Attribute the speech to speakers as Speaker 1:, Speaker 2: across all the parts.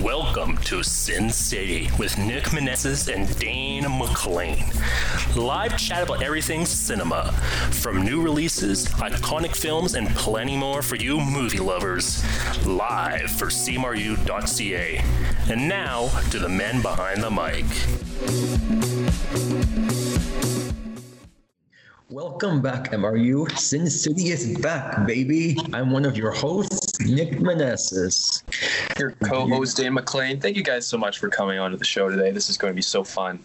Speaker 1: Welcome to Sin City with Nick Meneses and Dane McLean. Live chat about everything cinema, from new releases, iconic films, and plenty more for you movie lovers. Live for CMRU.ca. And now to the men behind the mic.
Speaker 2: Welcome back, MRU. Sin City is back, baby. I'm one of your hosts, Nick Meneses.
Speaker 3: Your co-host Dan McLean. Thank you guys so much for coming onto the show today. This is going to be so fun.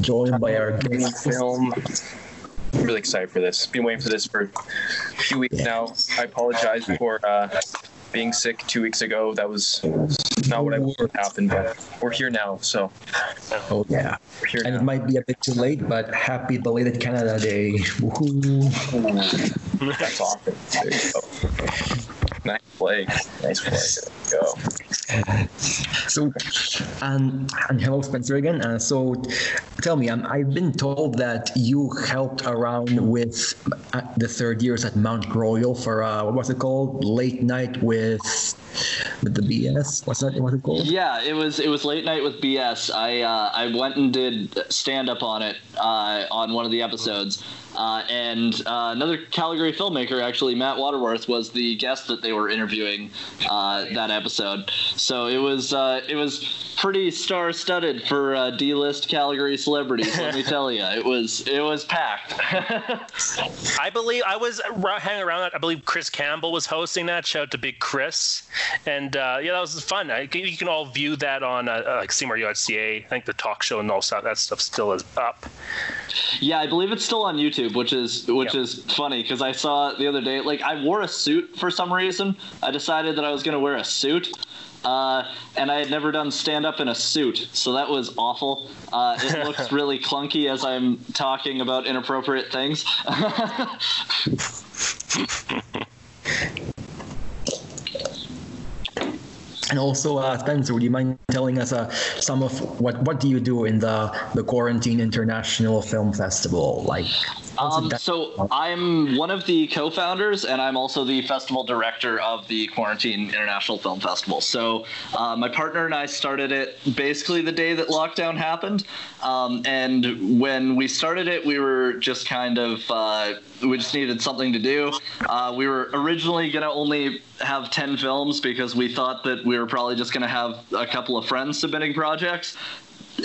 Speaker 2: Joined by our guest,
Speaker 3: film. I'm really excited for this. Been waiting for this for a few weeks now. I apologize for uh, being sick two weeks ago. That was not what I wanted to happen, but we're here now. So
Speaker 2: Oh yeah,
Speaker 3: we're here
Speaker 2: and it might be a bit too late, but happy belated Canada Day. Woohoo!
Speaker 3: That's awesome. There you go. Nice play. Nice play. Go.
Speaker 2: So, and and hello Spencer again. Uh, so, tell me, um, I've been told that you helped around with uh, the third years at Mount Royal for uh, what was it called? Late night with with the BS. What's that? What's it called?
Speaker 4: Yeah, it was it was late night with BS. I uh, I went and did stand up on it uh, on one of the episodes, uh, and uh, another Calgary filmmaker, actually Matt Waterworth, was the guest that they were interviewing uh, that episode. So it was uh, it was pretty star studded for uh, D list Calgary celebrities. let me tell you, it was it was packed.
Speaker 1: I believe I was hanging around that. I believe Chris Campbell was hosting that. Shout out to Big Chris. And uh, yeah, that was fun. I, you can all view that on uh, like CMRU.ca. I think the talk show and all that stuff still is up.
Speaker 4: Yeah, I believe it's still on YouTube, which is which
Speaker 1: Yeah.
Speaker 4: is funny because I saw the other day. Like I wore a suit for some reason. I decided that I was going to wear a suit, uh, and I had never done stand up in a suit, so that was awful. Uh, it looks really clunky as I'm talking about inappropriate things.
Speaker 2: And also, uh, Spencer, would you mind telling us uh, some of what what do you do in the the Quarantine International Film Festival? Like,
Speaker 4: Um, so I'm one of the co-founders, and I'm also the festival director of the Quarantine International Film Festival. So uh, my partner and I started it basically the day that lockdown happened, um, and when we started it, we were just kind of uh, we just needed something to do. Uh, we were originally going to only have 10 films because we thought that we were probably just going to have a couple of friends submitting projects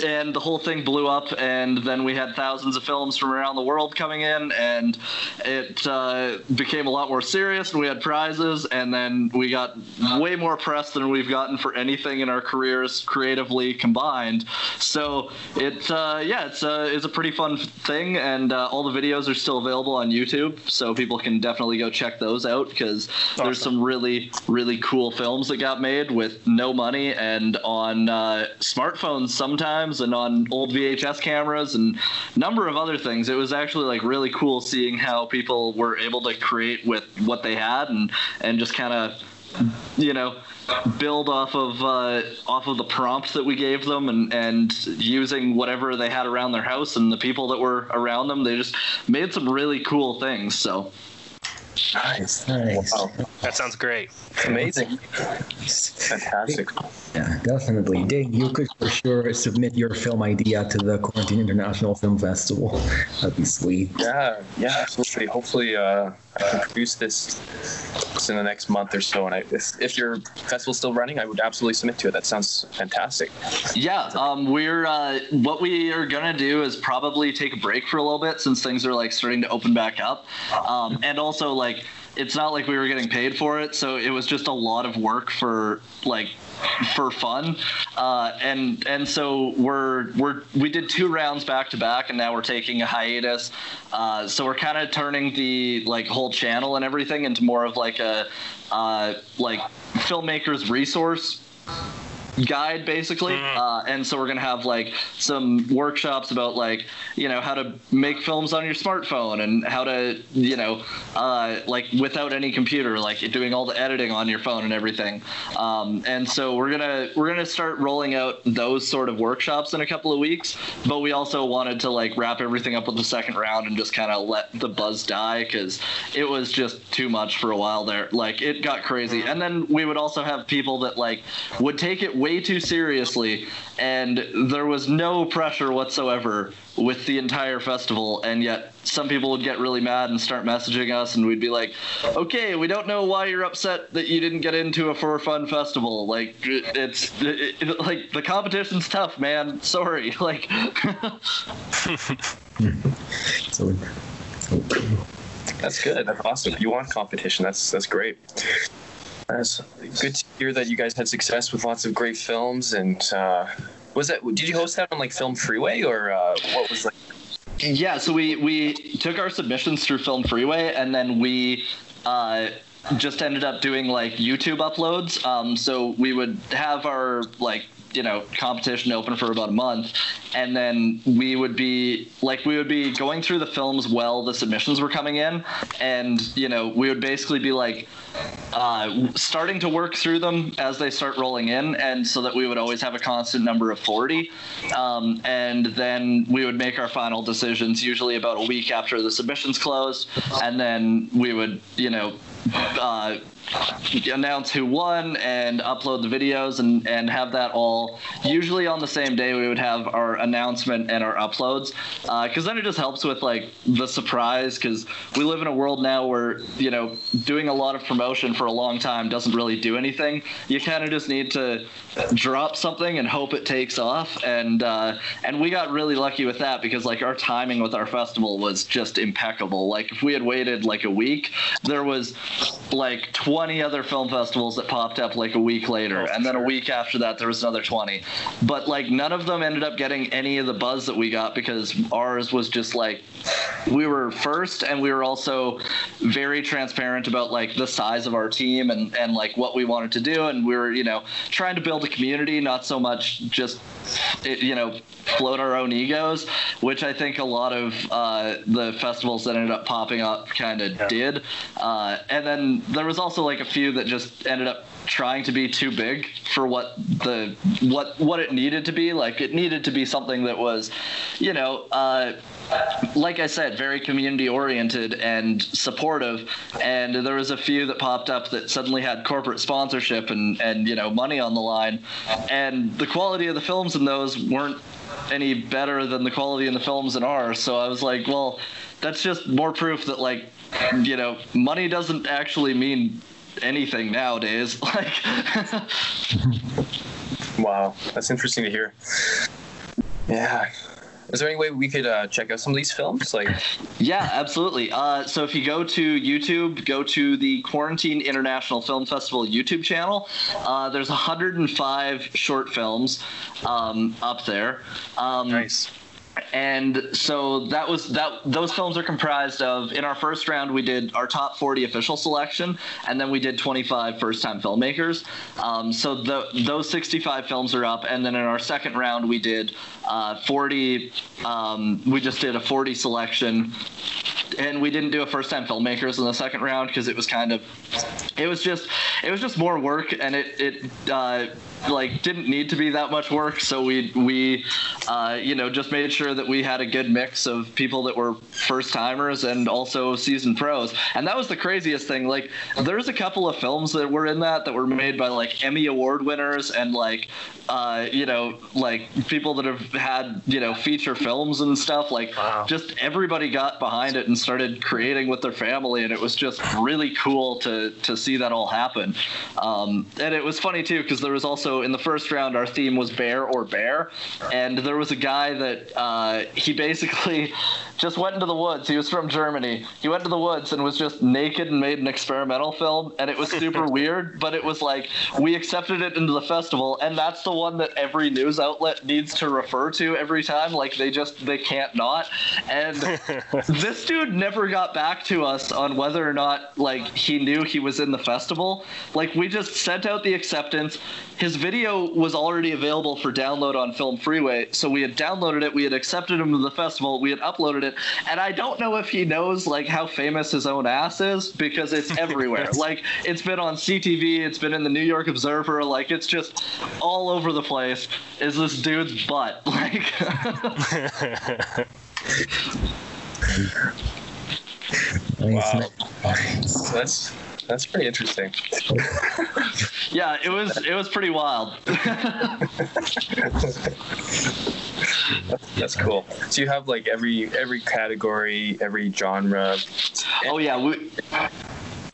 Speaker 4: and the whole thing blew up and then we had thousands of films from around the world coming in and it uh, became a lot more serious and we had prizes and then we got way more press than we've gotten for anything in our careers creatively combined. So it uh, yeah it's a, it's a pretty fun thing and uh, all the videos are still available on youtube so people can definitely go check those out because there's some really really cool films that got made with no money and on uh, smartphones sometimes and on old VHS cameras and a number of other things. It was actually like really cool seeing how people were able to create with what they had and and just kind of you know build off of uh, off of the prompts that we gave them and and using whatever they had around their house and the people that were around them they just made some really cool things so
Speaker 3: Nice.
Speaker 2: Nice.
Speaker 3: Wow.
Speaker 1: That sounds great.
Speaker 3: Amazing. Fantastic.
Speaker 2: Yeah, definitely. Dave, you could for sure submit your film idea to the Quarantine International Film Festival. That'd be sweet.
Speaker 3: Yeah, yeah, absolutely. Hopefully, uh, I can produce this, this in the next month or so. And I, if, if your festival's still running, I would absolutely submit to it. That sounds fantastic.
Speaker 4: Yeah, um, we're uh, what we are gonna do is probably take a break for a little bit since things are like starting to open back up, um, and also like it's not like we were getting paid for it, so it was just a lot of work for like for fun, uh, and and so we're we're we did two rounds back to back, and now we're taking a hiatus. Uh, so we're kind of turning the like whole channel and everything into more of like a uh, like filmmakers resource guide basically, uh, and so we're gonna have like some workshops about like you know how to make films on your smartphone and how to you know uh, like without any computer, like doing all the editing on your phone and everything. Um, and so we're gonna we're gonna start rolling out those sort of workshops in a couple of weeks. But we also wanted to like wrap everything up with the second round and just kind of let the buzz die because it was just too much for a while there. Like it got crazy, and then we would also have people that like would take it way too seriously, and there was no pressure whatsoever with the entire festival, and yet some people would get really mad and start messaging us, and we'd be like, "Okay, we don't know why you're upset that you didn't get into a for fun festival. Like, it's it, it, like the competition's tough, man. Sorry, like."
Speaker 2: So, so
Speaker 3: That's good. That's awesome. You want competition. That's that's great. That's good to hear that you guys had success with lots of great films. And uh, was that? Did you host that on like Film Freeway or uh, what was like?
Speaker 4: Yeah, so we we took our submissions through Film Freeway, and then we uh, just ended up doing like YouTube uploads. Um, so we would have our like you know competition open for about a month and then we would be like we would be going through the films while the submissions were coming in and you know we would basically be like uh, starting to work through them as they start rolling in and so that we would always have a constant number of 40 um, and then we would make our final decisions usually about a week after the submissions closed and then we would you know uh, announce who won and upload the videos and, and have that all. Usually on the same day we would have our announcement and our uploads because then it just helps with like the surprise because we live in a world now where you know doing a lot of promotion for a long time doesn't really do anything. You kind of just need to drop something and hope it takes off and uh, and we got really lucky with that because like our timing with our festival was just impeccable. Like if we had waited like a week there was like 20 other film festivals that popped up like a week later and then a week after that there was another 20 but like none of them ended up getting any of the buzz that we got because ours was just like we were first and we were also very transparent about like the size of our team and and like what we wanted to do. And we were you know trying to build a community not so much just you know float our own egos which i think a lot of uh, the festivals that ended up popping up kind of yeah. did. Uh, and then there was also like a few that just ended up trying to be too big for what the what what it needed to be. Like it needed to be something that was you know uh, like I said, very community oriented and supportive. And there was a few that popped up that suddenly had corporate sponsorship and, and you know money on the line. And the quality of the films in those weren't any better than the quality in the films in ours. So I was like, well, that's just more proof that like you know money doesn't actually mean anything nowadays. Like
Speaker 3: Wow, that's interesting to hear. Yeah, is there any way we could uh, check out some of these films? Like,
Speaker 4: yeah, absolutely. Uh, so if you go to YouTube, go to the Quarantine International Film Festival YouTube channel. Uh, there's 105 short films um, up there. Um,
Speaker 3: nice
Speaker 4: and so that was that those films are comprised of in our first round we did our top 40 official selection and then we did 25 first time filmmakers. Um, so the, those 65 films are up and then in our second round we did uh, 40 um, we just did a 40 selection. And we didn't do a first time filmmakers in the second round because it was kind of it was just it was just more work and it it uh, like didn't need to be that much work so we we uh, you know just made sure that we had a good mix of people that were first timers and also seasoned pros and that was the craziest thing like there's a couple of films that were in that that were made by like emmy award winners and like uh, you know like people that have had you know feature films and stuff like wow. just everybody got behind it and started creating with their family and it was just really cool to to see that all happen um, and it was funny too because there was also in the first round, our theme was bear or bear, and there was a guy that uh, he basically just went into the woods. He was from Germany. He went to the woods and was just naked and made an experimental film, and it was super weird. But it was like we accepted it into the festival, and that's the one that every news outlet needs to refer to every time. Like they just they can't not. And this dude never got back to us on whether or not like he knew he was in the festival. Like we just sent out the acceptance. His his video was already available for download on Film Freeway, so we had downloaded it, we had accepted him to the festival, we had uploaded it, and I don't know if he knows like how famous his own ass is because it's everywhere. like it's been on CTV, it's been in the New York Observer, like it's just all over the place. Is this dude's butt like?
Speaker 3: Wow. That's that's pretty interesting.
Speaker 4: yeah, it was it was pretty wild.
Speaker 3: That's cool. So you have like every every category, every genre.
Speaker 4: Oh yeah, we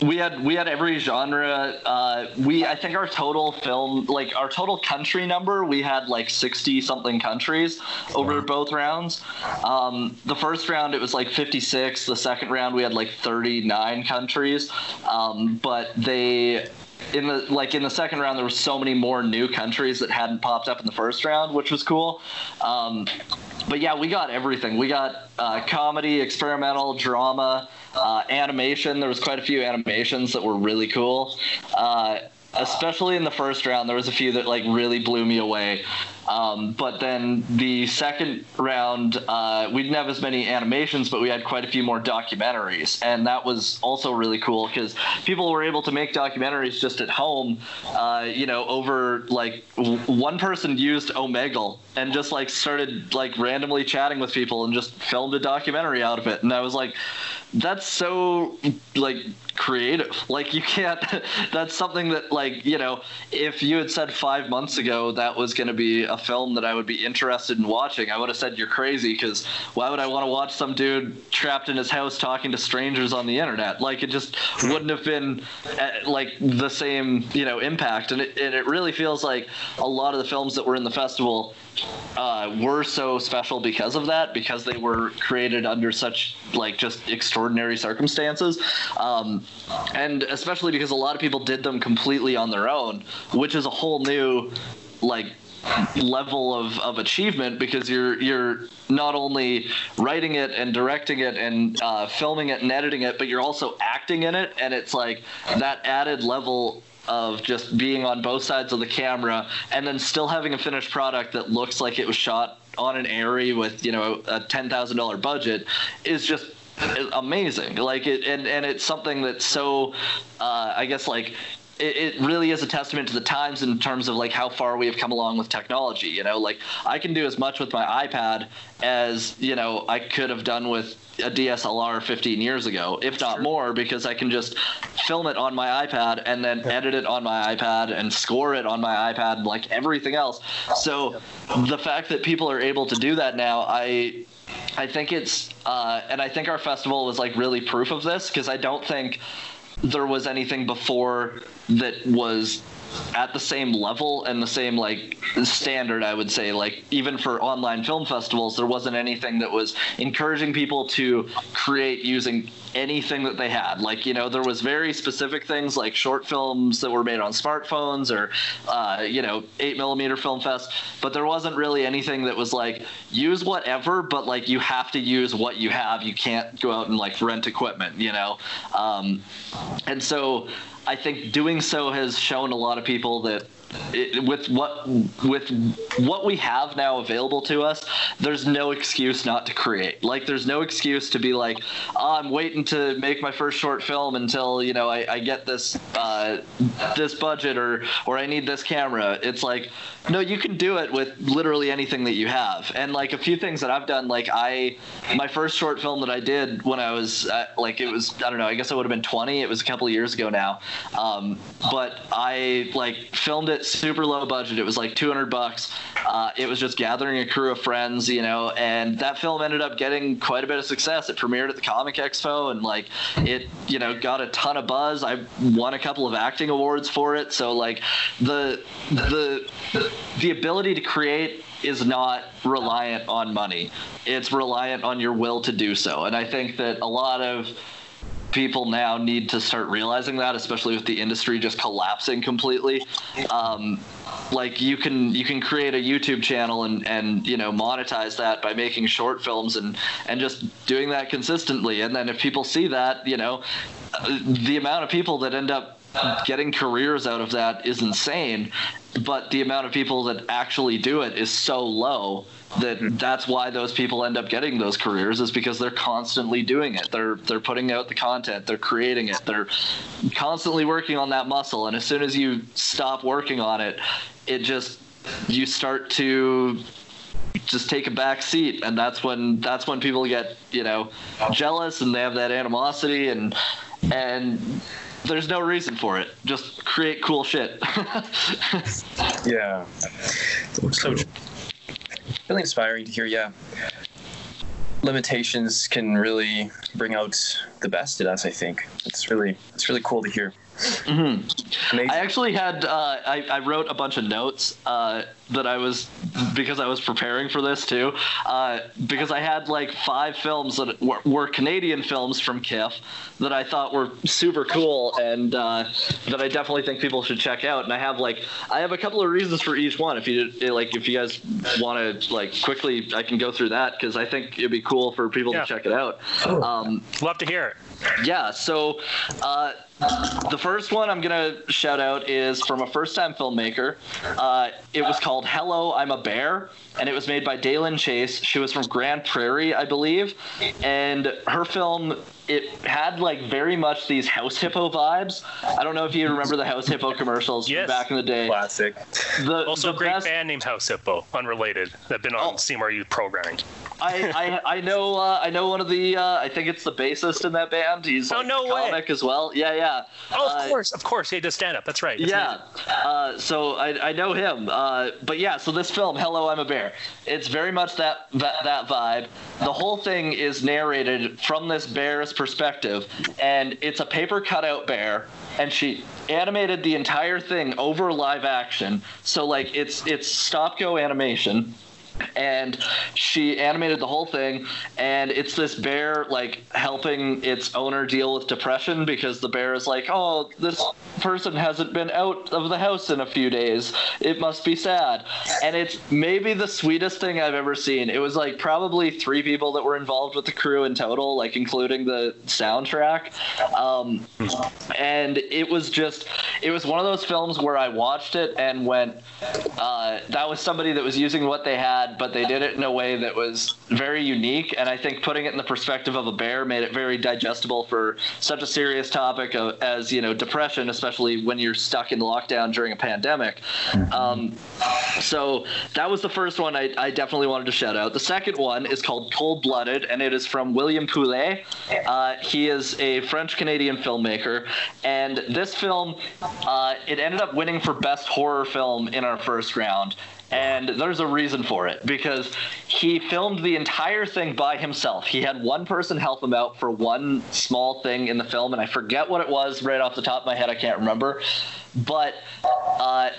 Speaker 4: we had we had every genre. Uh, we I think our total film like our total country number we had like sixty something countries over both rounds. Um, the first round it was like fifty six. The second round we had like thirty nine countries. Um, but they in the like in the second round there were so many more new countries that hadn't popped up in the first round which was cool um, but yeah we got everything we got uh, comedy experimental drama uh, animation there was quite a few animations that were really cool. Uh, especially in the first round there was a few that like really blew me away. Um, but then the second round, uh, we didn't have as many animations, but we had quite a few more documentaries, and that was also really cool because people were able to make documentaries just at home. Uh, you know, over like w- one person used Omegle and just like started like randomly chatting with people and just filmed a documentary out of it, and I was like, that's so like creative. Like you can't. that's something that like you know, if you had said five months ago that was going to be a film that I would be interested in watching, I would have said you're crazy because why would I want to watch some dude trapped in his house talking to strangers on the internet? Like it just wouldn't have been uh, like the same you know impact, and it and it really feels like a lot of the films that were in the festival uh, were so special because of that, because they were created under such like just extraordinary circumstances, um, and especially because a lot of people did them completely on their own, which is a whole new like level of, of achievement because you're you're not only writing it and directing it and uh, filming it and editing it, but you're also acting in it, and it's like that added level of just being on both sides of the camera and then still having a finished product that looks like it was shot on an Arri with you know a ten thousand dollar budget is just amazing. Like it, and and it's something that's so, uh, I guess like it, it really is a testament to the times in terms of like how far we have come along with technology. You know, like I can do as much with my iPad as you know I could have done with a DSLR 15 years ago, if not sure. more, because I can just film it on my iPad and then edit it on my iPad and score it on my iPad, like everything else. So the fact that people are able to do that now, I I think it's uh, and I think our festival was like really proof of this because I don't think there was anything before that was at the same level and the same like standard i would say. Like even for online film festivals there wasn't anything that was encouraging people to create using anything that they had. Like you know there was very specific things like short films that were made on smartphones or uh, you know 8 millimeter film fest but there wasn't really anything that was like use whatever but like you have to use what you have. You can't go out and like rent equipment you know? Um, and so I think doing so has shown a lot of people that it, with what with what we have now available to us, there's no excuse not to create. Like there's no excuse to be like, oh, I'm waiting to make my first short film until you know I, I get this uh, this budget or or I need this camera. It's like no, you can do it with literally anything that you have. And like a few things that I've done, like I my first short film that I did when I was uh, like it was I don't know I guess I would have been 20. It was a couple of years ago now, um, but I like filmed it super low budget. It was like 200 bucks. Uh, it was just gathering a crew of friends, you know, and that film ended up getting quite a bit of success. It premiered at the Comic Expo and like it, you know, got a ton of buzz. I won a couple of acting awards for it. So like the the the ability to create is not reliant on money. It's reliant on your will to do so. And I think that a lot of people now need to start realizing that, especially with the industry just collapsing completely. Um, like you can you can create a YouTube channel and and you know monetize that by making short films and and just doing that consistently. And then if people see that, you know, the amount of people that end up getting careers out of that is insane, but the amount of people that actually do it is so low that hmm. that's why those people end up getting those careers is because they're constantly doing it. They're they're putting out the content, they're creating it, they're constantly working on that muscle. And as soon as you stop working on it, it just you start to just take a back seat. And that's when that's when people get you know jealous and they have that animosity. And and there's no reason for it just create cool shit
Speaker 3: Yeah.
Speaker 2: So
Speaker 3: So really inspiring to hear. Yeah. Limitations can really bring out the best in us. I think it's really it's really cool to hear.
Speaker 4: Mhm. I actually had uh, I, I wrote a bunch of notes uh, that I was because I was preparing for this too uh, because I had like five films that were, were Canadian films from QIFF that I thought were super cool and uh, that I definitely think people should check out and I have like I have a couple of reasons for each one if you like if you guys want to like quickly I can go through that because I think it'd be cool for people
Speaker 1: Yeah.
Speaker 4: to check it out.
Speaker 2: Oh.
Speaker 4: Um,
Speaker 1: Love to hear it.
Speaker 4: yeah, so uh, the first one I'm going to shout out is from a first time filmmaker. Uh, it was called Hello, I'm a Bear, and it was made by Dalen Chase. She was from Grande Prairie, I believe. And her film, it had like very much these House Hippo vibes. I don't know if you remember the House Hippo commercials from back in the day.
Speaker 3: Classic.
Speaker 4: The,
Speaker 1: Also,
Speaker 4: the
Speaker 1: great
Speaker 4: best-
Speaker 1: band named House Hippo, unrelated, that've been on
Speaker 4: Oh.
Speaker 1: CMRU programming.
Speaker 4: I, I I know uh, I know one of the uh, I think it's the bassist in that band. He's
Speaker 1: Oh,
Speaker 4: like,
Speaker 1: no
Speaker 4: a
Speaker 1: way.
Speaker 4: comic as well. Yeah, yeah.
Speaker 1: Oh, of
Speaker 4: Uh,
Speaker 1: course, of course. He does stand up. That's right. That's
Speaker 4: Yeah. Uh, so I, I know him. Uh, but yeah, so this film, Hello, I'm a Bear, it's very much that, that that vibe. The whole thing is narrated from this bear's perspective, and it's a paper cutout bear, and she animated the entire thing over live action. So like it's it's stop go animation and she animated the whole thing and it's this bear like helping its owner deal with depression because the bear is like oh this person hasn't been out of the house in a few days. It must be sad. And it's maybe the sweetest thing i've ever seen. It was like probably three people that were involved with the crew in total like including the soundtrack. Um, and it was just it was one of those films where i watched it and went uh, that was somebody that was using what they had but they did it in a way that was very unique and i think putting it in the perspective of a bear made it very digestible for such a serious topic of, as you know depression especially when you're stuck in lockdown during a pandemic um, so that was the first one I, I definitely wanted to shout out. The second one is called Cold Blooded, and it is from William Poulet. Uh, he is a French Canadian filmmaker, and this film uh, it ended up winning for best horror film in our first round. And there's a reason for it because he filmed the entire thing by himself. He had one person help him out for one small thing in the film, and I forget what it was right off the top of my head. I can't remember. But uh,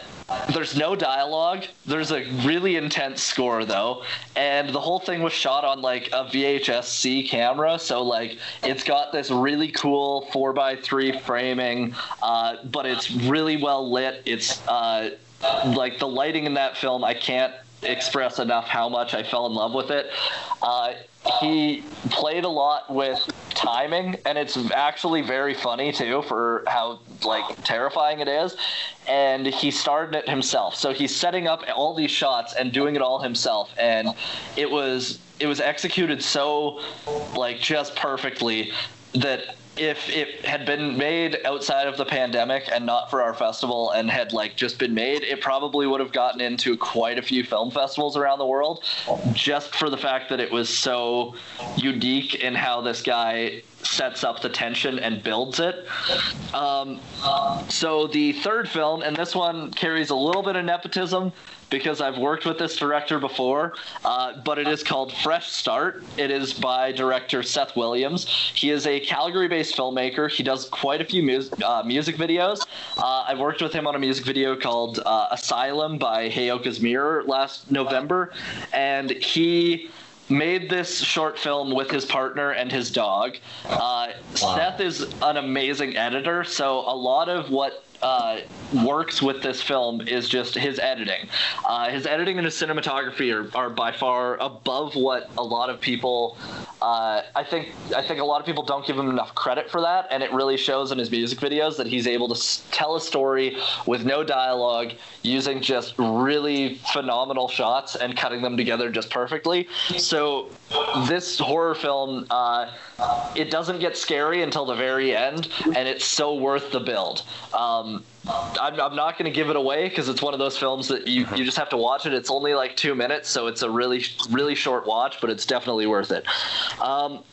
Speaker 4: there's no dialogue. There's a really intense score though, and the whole thing was shot on like a VHS C camera. So like it's got this really cool four by three framing, uh, but it's really well lit. It's uh, like the lighting in that film. I can't express enough how much I fell in love with it. Uh, he played a lot with timing, and it's actually very funny too for how like terrifying it is. And he started it himself, so he's setting up all these shots and doing it all himself, and it was it was executed so like just perfectly that if it had been made outside of the pandemic and not for our festival and had like just been made it probably would have gotten into quite a few film festivals around the world just for the fact that it was so unique in how this guy sets up the tension and builds it um, so the third film and this one carries a little bit of nepotism because I've worked with this director before, uh, but it is called Fresh Start. It is by director Seth Williams. He is a Calgary based filmmaker. He does quite a few uh, music videos. Uh, I worked with him on a music video called uh, Asylum by Heyoka's Mirror last November, and he made this short film with his partner and his dog. Uh, Seth is an amazing editor, so a lot of what uh, works with this film is just his editing. Uh, his editing and his cinematography are, are by far above what a lot of people. Uh, I think I think a lot of people don't give him enough credit for that, and it really shows in his music videos that he's able to tell a story with no dialogue, using just really phenomenal shots and cutting them together just perfectly. So this horror film, uh, it doesn't get scary until the very end, and it's so worth the build. Um, I'm, I'm not going to give it away because it's one of those films that you, you just have to watch it. It's only like two minutes, so it's a really really short watch, but it's definitely worth it. Um,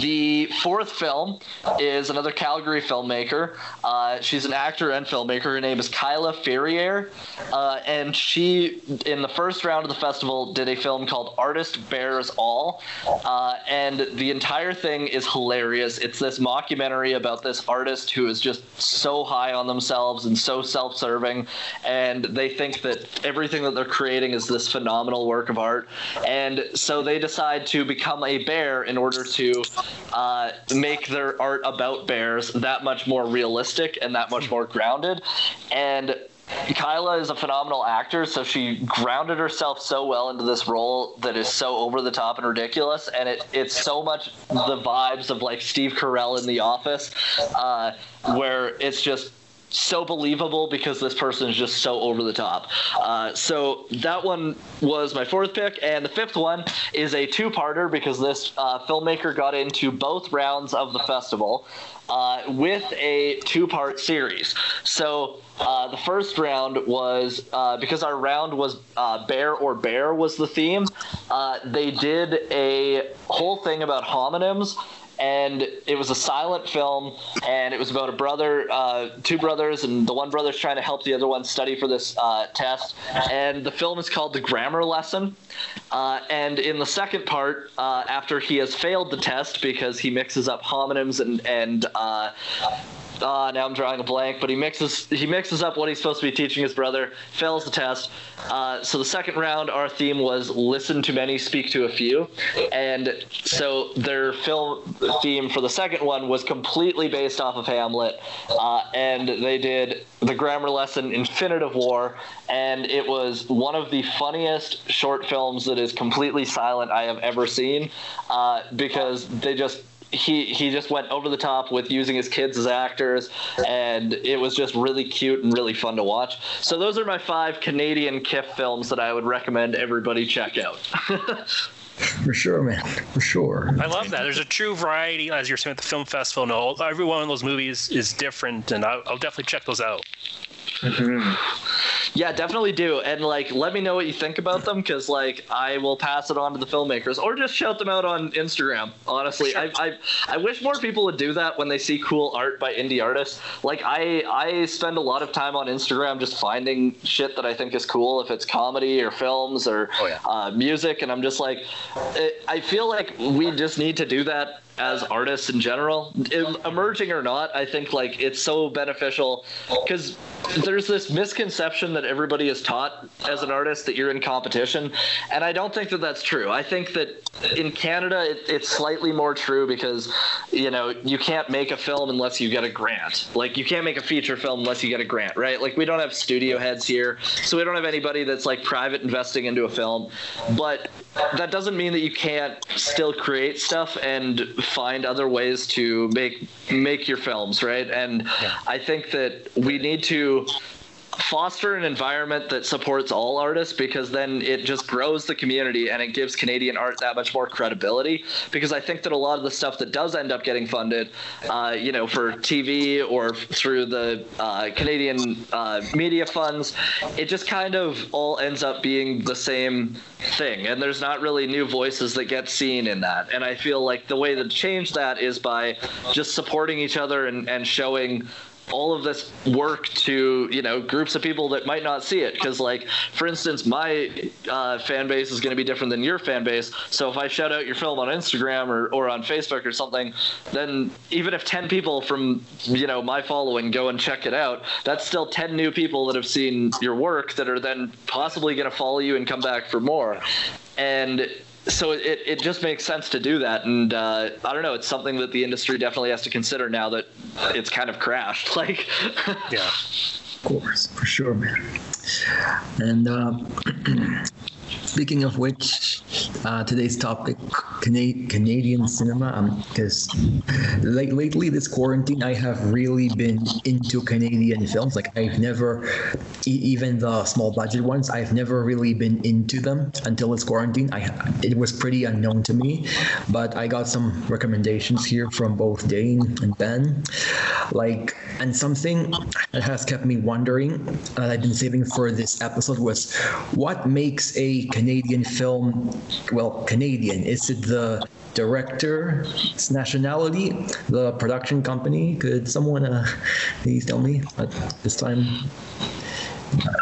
Speaker 4: the fourth film is another Calgary filmmaker. Uh, she's an actor and filmmaker. Her name is Kyla Ferrier, uh, and she, in the first round of the festival, did a film called Artist Bears All, uh, and the entire thing is hilarious. It's this mockumentary about this artist who is just so high on themselves and so self-serving, and they think that everything that they're creating is this phenomenal work of art, and so they decide to become a bear in order to uh, make their art about bears that much more realistic and that much more grounded, and Kyla is a phenomenal actor, so she grounded herself so well into this role that is so over the top and ridiculous, and it, it's so much the vibes of like Steve Carell in The Office, uh, where it's just so believable because this person is just so over the top. Uh, so that one was my fourth pick, and the fifth one is a two-parter because this uh, filmmaker got into both rounds of the festival uh, with a two-part series. So. Uh, the first round was uh, because our round was uh, bear or bear was the theme. They did a whole thing about homonyms and it was a silent film and it was about a brother uh, two brothers and the one brother's trying to help the other one study for this uh, test. And the film is called the grammar lesson uh, and in the second part uh, after he has failed the test because he mixes up homonyms and and uh, now I'm drawing a blank, but he mixes he mixes up what he's supposed to be teaching his brother, fails the test. Uh, so the second round, our theme was listen to many, speak to a few, and so their film theme for the second one was completely based off of Hamlet, uh, and they did the grammar lesson Infinitive War, and it was one of the funniest short films that is completely silent I have ever seen, uh, because they just he he just went over the top with using his kids as actors, and it was just really cute and really fun to watch. So those are my five Canadian QIFF films that I would recommend everybody check out.
Speaker 2: For sure, man. For sure.
Speaker 1: I love that. There's a true variety, as you're saying at the film festival. No, every one of those movies is different, and I'll, I'll definitely check those out.
Speaker 4: Yeah, definitely do. And like, let me know what you think about them because like I will pass it on to the filmmakers or just shout them out on Instagram. Honestly,
Speaker 1: Sure.
Speaker 4: I, I I wish more people would do that when they see cool art by indie artists. Like I I spend a lot of time on Instagram just finding shit that I think is cool, if it's comedy or films or
Speaker 1: Oh, yeah.
Speaker 4: uh, music, and I'm just like, eh, I feel like we just need to do that as artists in general, emerging or not, I think like it's so beneficial because there's this misconception that everybody is taught as an artist that you're in competition, and I don't think that that's true. I think that in Canada it, it's slightly more true because you know you can't make a film unless you get a grant. Like you can't make a feature film unless you get a grant, right? Like we don't have studio heads here, so we don't have anybody that's like private investing into a film, but that doesn't mean that you can't still create stuff and find other ways to make make your films right? And i think that we need to foster an environment that supports all artists because then it just grows the community and it gives Canadian art that much more credibility. Because I think that a lot of the stuff that does end up getting funded, uh, you know, for TV or through the uh, Canadian uh, media funds, it just kind of all ends up being the same thing. And there's not really new voices that get seen in that. And I feel like the way to change that is by just supporting each other and, and showing all of this work to you know groups of people that might not see it. Because like for instance my uh, fan base is going to be different than your fan base. So if i shout out your film on instagram or, or on facebook or something then even if 10 people from you know my following go and check it out that's still 10 new people that have seen your work that are then possibly going to follow you and come back for more. And so it, it just makes sense to do that and uh, i don't know it's something that the industry definitely has to consider now that it's kind of crashed like.
Speaker 1: Yeah.
Speaker 2: Of course for sure man. And uh, Speaking of which, uh, today's topic, Cana- Canadian cinema, because um, like lately this quarantine, I have really been into Canadian films. Like I've never, e- even the small budget ones, I've never really been into them until this quarantine. I it was pretty unknown to me, but I got some recommendations here from both Dane and Ben. Like, and something that has kept me wondering that I've been saving for this episode was what makes a Canadian film, well, Canadian? Is it the director's nationality, the production company? Could someone uh, please tell me? But this time.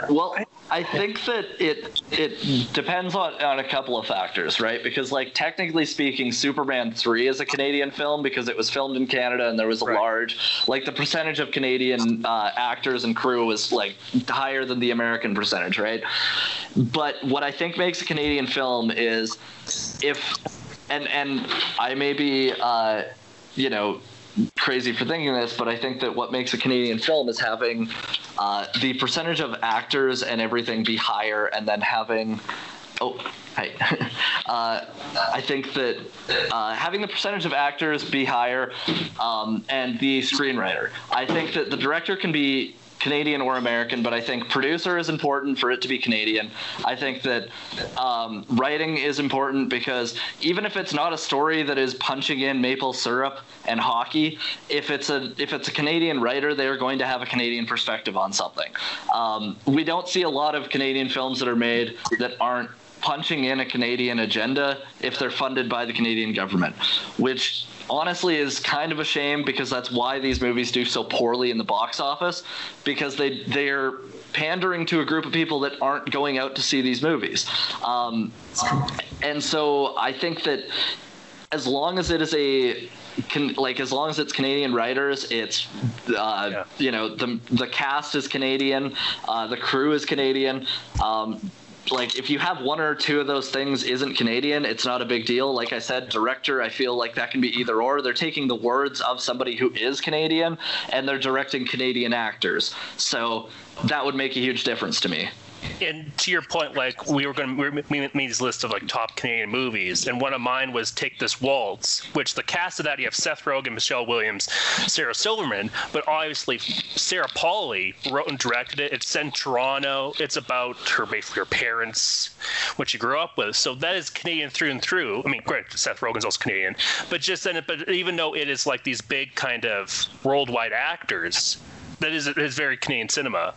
Speaker 4: Well, I think that it it depends on, on a couple of factors, right? Because like technically speaking, Superman three is a Canadian film because it was filmed in Canada and there was a
Speaker 1: Right.
Speaker 4: large like the percentage of Canadian uh, actors and crew was like higher than the American percentage, right? But what I think makes a Canadian film is if and and I may be uh, you know crazy for thinking this, but I think that what makes a Canadian film is having uh, the percentage of actors and everything be higher, and then having oh hey uh, I think that uh, having the percentage of actors be higher um, and the screenwriter. I think that the director can be Canadian or American, but I think producer is important for it to be Canadian. I think that um, writing is important because even if it's not a story that is punching in maple syrup and hockey, if it's a if it's a Canadian writer, they are going to have a Canadian perspective on something. Um, we don't see a lot of Canadian films that are made that aren't punching in a Canadian agenda if they're funded by the Canadian government, which honestly is kind of a shame because that's why these movies do so poorly in the box office because they they're pandering to a group of people that aren't going out to see these movies. Um, and so I think that as long as it is a can, like as long as it's Canadian writers, it's uh,
Speaker 1: Yeah.
Speaker 4: you know the the cast is Canadian, uh, the crew is Canadian. Um, like if you have one or two of those things isn't Canadian, it's not a big deal. Like I said, director, I feel like that can be either or. They're taking the words of somebody who is Canadian and they're directing Canadian actors. So that would make a huge difference to me.
Speaker 1: And to your point, like we were going to we made this list of like top Canadian movies, and one of mine was Take This Waltz, which the cast of that you have Seth Rogen, Michelle Williams, Sarah Silverman, but obviously Sarah Polley wrote and directed it. It's set in Toronto. It's about her basically her parents, what she grew up with. So that is Canadian through and through. I mean, great, Seth Rogen's also Canadian, but just then, but even though it is like these big kind of worldwide actors. That is, is very Canadian cinema.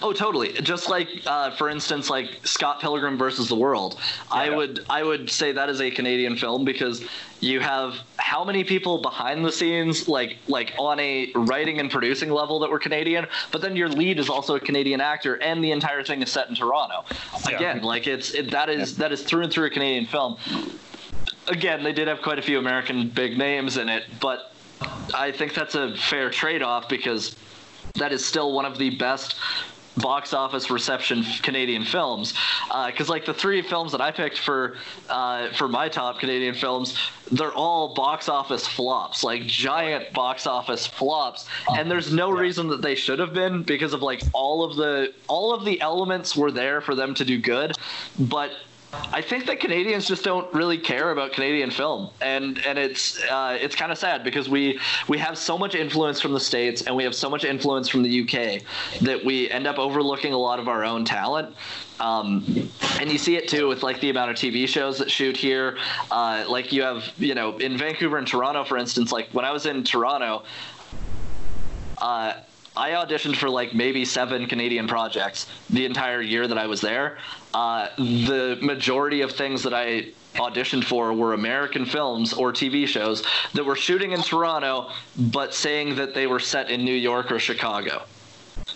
Speaker 4: Oh, totally. Just like, uh, for instance, like Scott Pilgrim versus the World. I would, I would say that is a Canadian film because you have how many people behind the scenes, like, like on a writing and producing level that were Canadian, but then your lead is also a Canadian actor, and the entire thing is set in Toronto.
Speaker 1: Yeah.
Speaker 4: Again, like it's it, that is that is through and through a Canadian film. Again, they did have quite a few American big names in it, but I think that's a fair trade-off because that is still one of the best box office reception Canadian films. Because like the three films that I picked for uh, for my top Canadian films, they're all box office flops, like giant box office flops. And there's no reason that they should have been because of like all of the all of the elements were there for them to do good, but I think that Canadians just don't really care about Canadian film, and and it's uh, it's kind of sad because we we have so much influence from the states and we have so much influence from the UK that we end up overlooking a lot of our own talent. Um, and you see it too with like the amount of TV shows that shoot here. Uh, like you have, you know, in Vancouver and Toronto, for instance. Like when I was in Toronto, uh, I auditioned for like maybe seven Canadian projects the entire year that I was there. Uh, the majority of things that I auditioned for were American films or TV shows that were shooting in Toronto, but saying that they were set in New York or Chicago.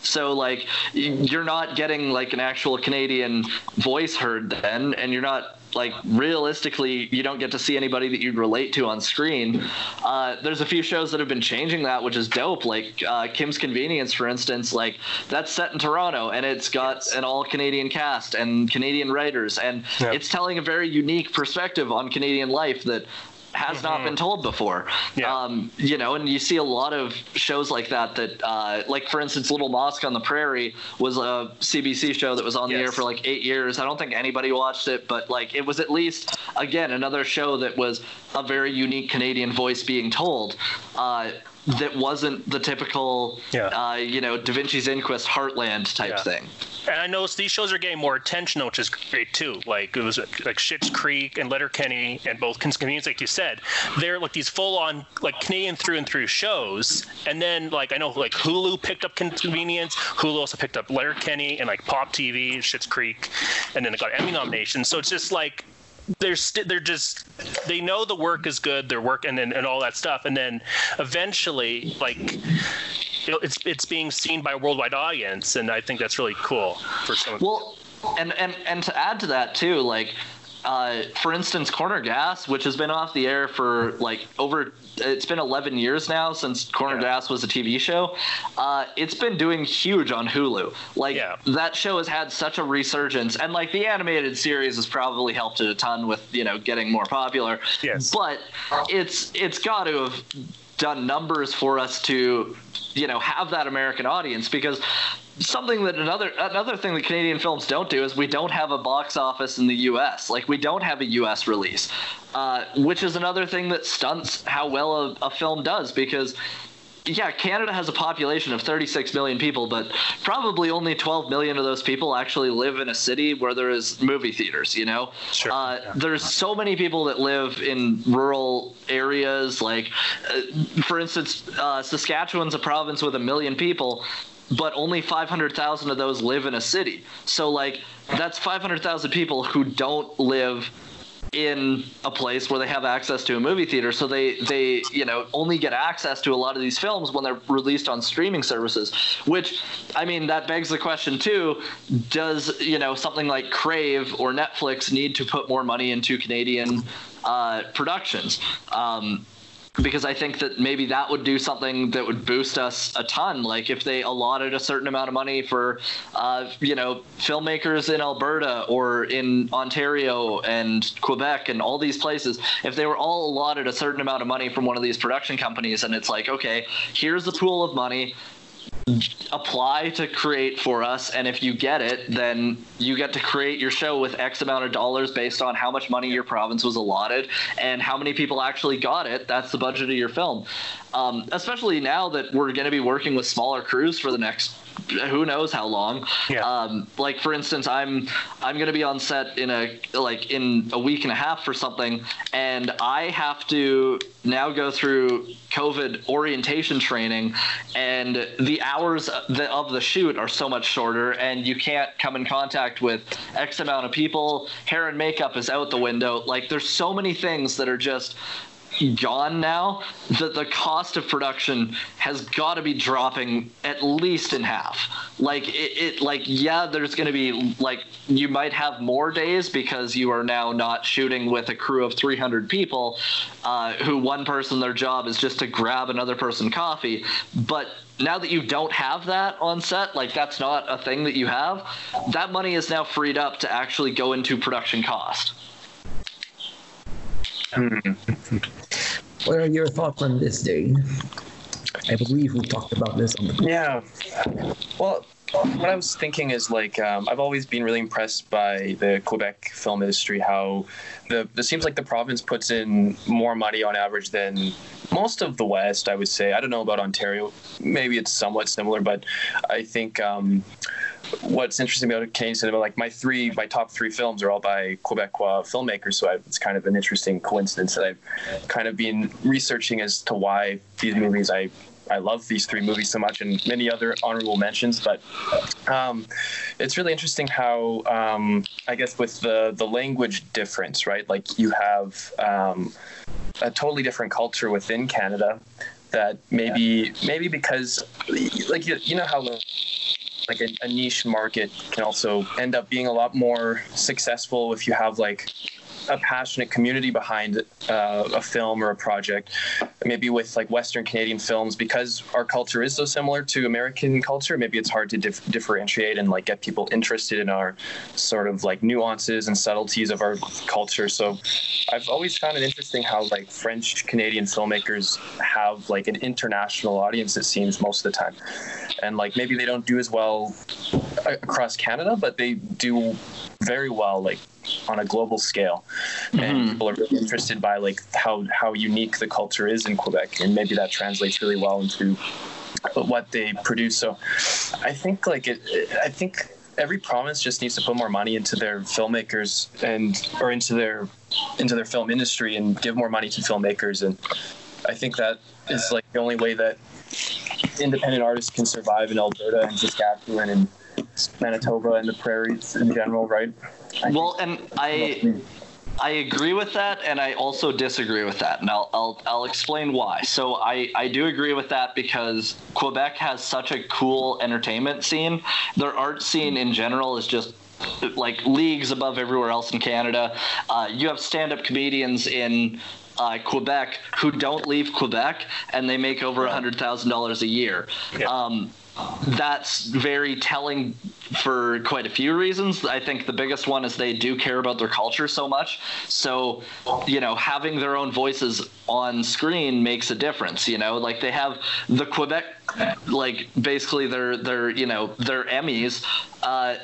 Speaker 4: So like you're not getting like an actual Canadian voice heard then, and you're not like realistically you don't get to see anybody that you'd relate to on screen. Uh, there's a few shows that have been changing that, which is dope. Like uh, Kim's Convenience, for instance, like that's set in Toronto and it's got an all Canadian cast and Canadian writers, and
Speaker 1: Yeah.
Speaker 4: it's telling a very unique perspective on Canadian life that has not been told before.
Speaker 1: Mm-hmm. Yeah.
Speaker 4: Um, you know, and you see a lot of shows like that. That, uh, like for instance, Little Mosque on the Prairie was a CBC show that was on the air for like eight years. I don't think anybody watched it, but like it was at least again another show that was a very unique Canadian voice being told. Uh, that wasn't the typical,
Speaker 1: Yeah.
Speaker 4: uh, you know, Da Vinci's Inquest Heartland type
Speaker 1: Yeah.
Speaker 4: thing.
Speaker 1: And I noticed these shows are getting more attention, which is great too. Like it was like Schitt's Creek and Letterkenny and both Convenience, like you said, they're like these full-on like Canadian through and through shows. And then like I know like Hulu picked up Convenience, Hulu also picked up Letterkenny and like Pop TV, Schitt's Creek, and then it got Emmy nominations. So it's just like they're st- they're just they know the work is good, their work and then and all that stuff, and then eventually like it's it's being seen by a worldwide audience, and I think that's really cool for some.
Speaker 4: Well, and and and to add to that too, like. Uh, for instance, Corner Gas, which has been off the air for like over, it's been 11 years now since Corner
Speaker 1: Yeah.
Speaker 4: Gas was a TV show. Uh, it's been doing huge on Hulu. Like
Speaker 1: Yeah.
Speaker 4: that show has had such a resurgence, and like the animated series has probably helped it a ton with you know getting more popular.
Speaker 1: Yes.
Speaker 4: But it's it's got to have done numbers for us to you know have that American audience because something that another another thing that Canadian films don't do is we don't have a box office in the U.S. Like we don't have a U.S. release, uh, which is another thing that stunts how well a, a film does because. Yeah, Canada has a population of 36 million people, but probably only 12 million of those people actually live in a city where there is movie theaters. You know,
Speaker 1: Sure,
Speaker 4: uh,
Speaker 1: yeah.
Speaker 4: there's so many people that live in rural areas. Like, uh, for instance, uh, Saskatchewan's a province with a million people, but only 500,000 of those live in a city. So, like, that's 500,000 people who don't live in a place where they have access to a movie theater so they they you know only get access to a lot of these films when they're released on streaming services which i mean that begs the question too does you know something like crave or netflix need to put more money into canadian uh, productions? Um, because I think that maybe that would do something that would boost us a ton. Like if they allotted a certain amount of money for, uh, you know, filmmakers in Alberta or in Ontario and Quebec and all these places, if they were all allotted a certain amount of money from one of these production companies, and it's like, okay, here's the pool of money apply to create for us and if you get it then you get to create your show with x amount of dollars based on how much money your province was allotted and how many people actually got it. That's the budget of your film. Um, especially now that we're going to be working with smaller crews for the next who knows how long.
Speaker 1: Yeah.
Speaker 4: um, like for instance i'm i'm going to be on set in a like in a week and a half for something and i have to now go through covid orientation training and the hours of the shoot are so much shorter and you can't come in contact with x amount of people. Hair and makeup is out the window. Like there's so many things that are just gone now that the cost of production has got to be dropping at least in half. Like it, it like yeah there's going to be like you might have more days because you are now not shooting with a crew of 300 people uh, who one person their job is just to grab another person coffee. But now that you don't have that on set like that's not a thing that you have that money is now freed up to actually go into production cost
Speaker 2: What are your thoughts on this, Dane? I believe we talked about this on the
Speaker 3: Yeah. Well, what I was thinking is like um, I've always been really impressed by the Quebec film industry. How the it seems like the province puts in more money on average than most of the West. I would say. I don't know about Ontario. Maybe it's somewhat similar, but I think. Um, What's interesting about Canadian cinema, like my three, my top three films are all by Quebecois filmmakers, so I, it's kind of an interesting coincidence that I've kind of been researching as to why these movies I I love these three movies so much, and many other honorable mentions. But um, it's really interesting how um, I guess with the the language difference, right? Like you have um, a totally different culture within Canada that maybe maybe because like you, you know how like a, a niche market can also end up being a lot more successful if you have like a passionate community behind uh, a film or a project. Maybe with like Western Canadian films, because our culture is so similar to American culture, maybe it's hard to dif- differentiate and like get people interested in our sort of like nuances and subtleties of our culture. So I've always found it interesting how like French Canadian filmmakers have like an international audience. It seems most of the time, and like maybe they don't do as well across Canada, but they do very well like on a global scale. And mm-hmm. people are really interested by like how how unique the culture is in Quebec. And maybe that translates really well into what they produce. So I think like it I think every province just needs to put more money into their filmmakers and or into their into their film industry and give more money to filmmakers. And I think that is like the only way that independent artists can survive in Alberta and Saskatchewan and Manitoba and the prairies in general, right?
Speaker 4: I well, and I I agree with that, and I also disagree with that, and I'll I'll, I'll explain why. So I I do agree with that because Quebec has such a cool entertainment scene. Their art scene in general is just like leagues above everywhere else in Canada. Uh, you have stand-up comedians in uh, Quebec who don't leave Quebec, and they make over a hundred thousand dollars a year. Yeah. Um, that's very telling for quite a few reasons. I think the biggest one is they do care about their culture so much. So, you know, having their own voices on screen makes a difference, you know, like they have the Quebec like basically their their, you know, their Emmys uh,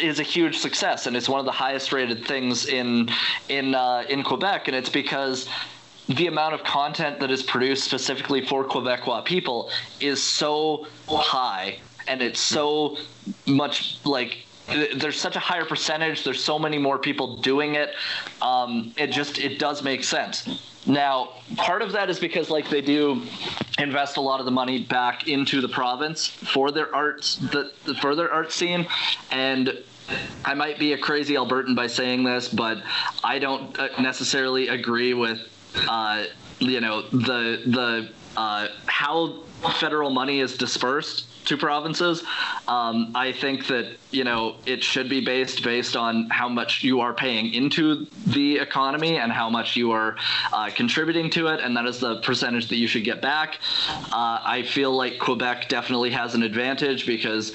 Speaker 4: is a huge success and it's one of the highest rated things in in uh, in Quebec and it's because the amount of content that is produced specifically for Quebecois people is so high and it's so much like there's such a higher percentage there's so many more people doing it um, it just it does make sense. Now part of that is because like they do invest a lot of the money back into the province for their arts the, for their art scene and I might be a crazy Albertan by saying this, but I don't uh, necessarily agree with uh, you know the the uh, how federal money is dispersed to provinces. Um, I think that you know it should be based based on how much you are paying into the economy and how much you are uh, contributing to it, and that is the percentage that you should get back. Uh, I feel like Quebec definitely has an advantage because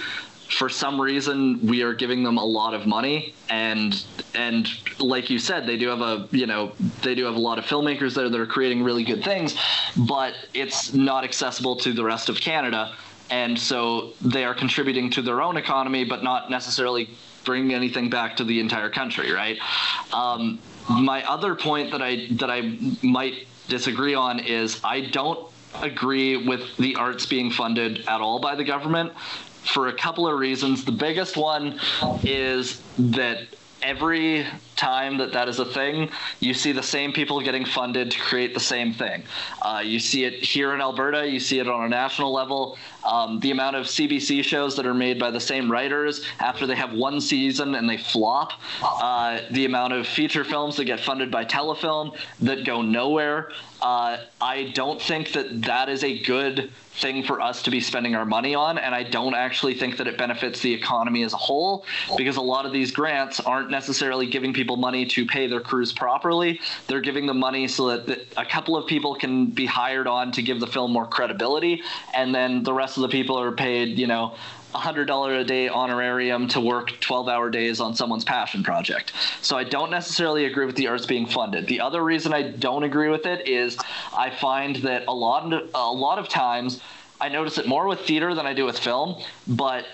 Speaker 4: for some reason we are giving them a lot of money and and like you said they do have a you know they do have a lot of filmmakers there that are creating really good things but it's not accessible to the rest of canada and so they are contributing to their own economy but not necessarily bringing anything back to the entire country right? Um, my other point that i that i might disagree on is i don't agree with the arts being funded at all by the government for a couple of reasons. The biggest one is that every time that that is a thing, you see the same people getting funded to create the same thing. Uh, you see it here in Alberta, you see it on a national level. Um, the amount of CBC shows that are made by the same writers after they have one season and they flop. Uh, the amount of feature films that get funded by Telefilm that go nowhere. Uh, I don't think that that is a good thing for us to be spending our money on. And I don't actually think that it benefits the economy as a whole because a lot of these grants aren't necessarily giving people money to pay their crews properly. They're giving them money so that a couple of people can be hired on to give the film more credibility. And then the rest of the people are paid, you know, $100 a day honorarium to work 12 hour days on someone's passion project. So I don't necessarily agree with the arts being funded. The other reason I don't agree with it is I find that a lot a lot of times I notice it more with theater than I do with film, but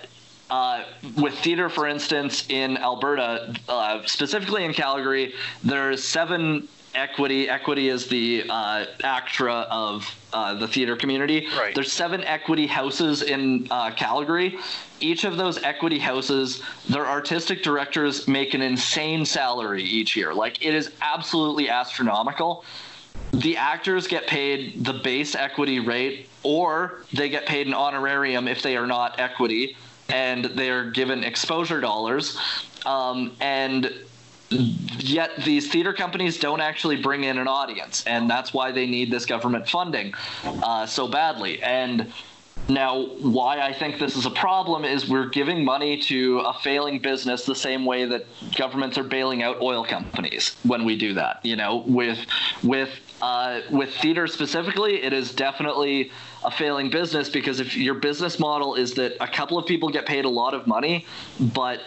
Speaker 4: uh, with theater, for instance, in Alberta, uh, specifically in Calgary, there's seven equity. Equity is the uh, ACTRA of uh, the theater community.
Speaker 3: Right.
Speaker 4: There's seven equity houses in uh, Calgary. Each of those equity houses, their artistic directors make an insane salary each year. Like it is absolutely astronomical. The actors get paid the base equity rate, or they get paid an honorarium if they are not equity, and they are given exposure dollars. Um, and yet these theater companies don't actually bring in an audience and that's why they need this government funding uh, so badly and Now, why I think this is a problem is we're giving money to a failing business the same way that governments are bailing out oil companies when we do that. You know, with with uh, with theater specifically, it is definitely a failing business because if your business model is that a couple of people get paid a lot of money, but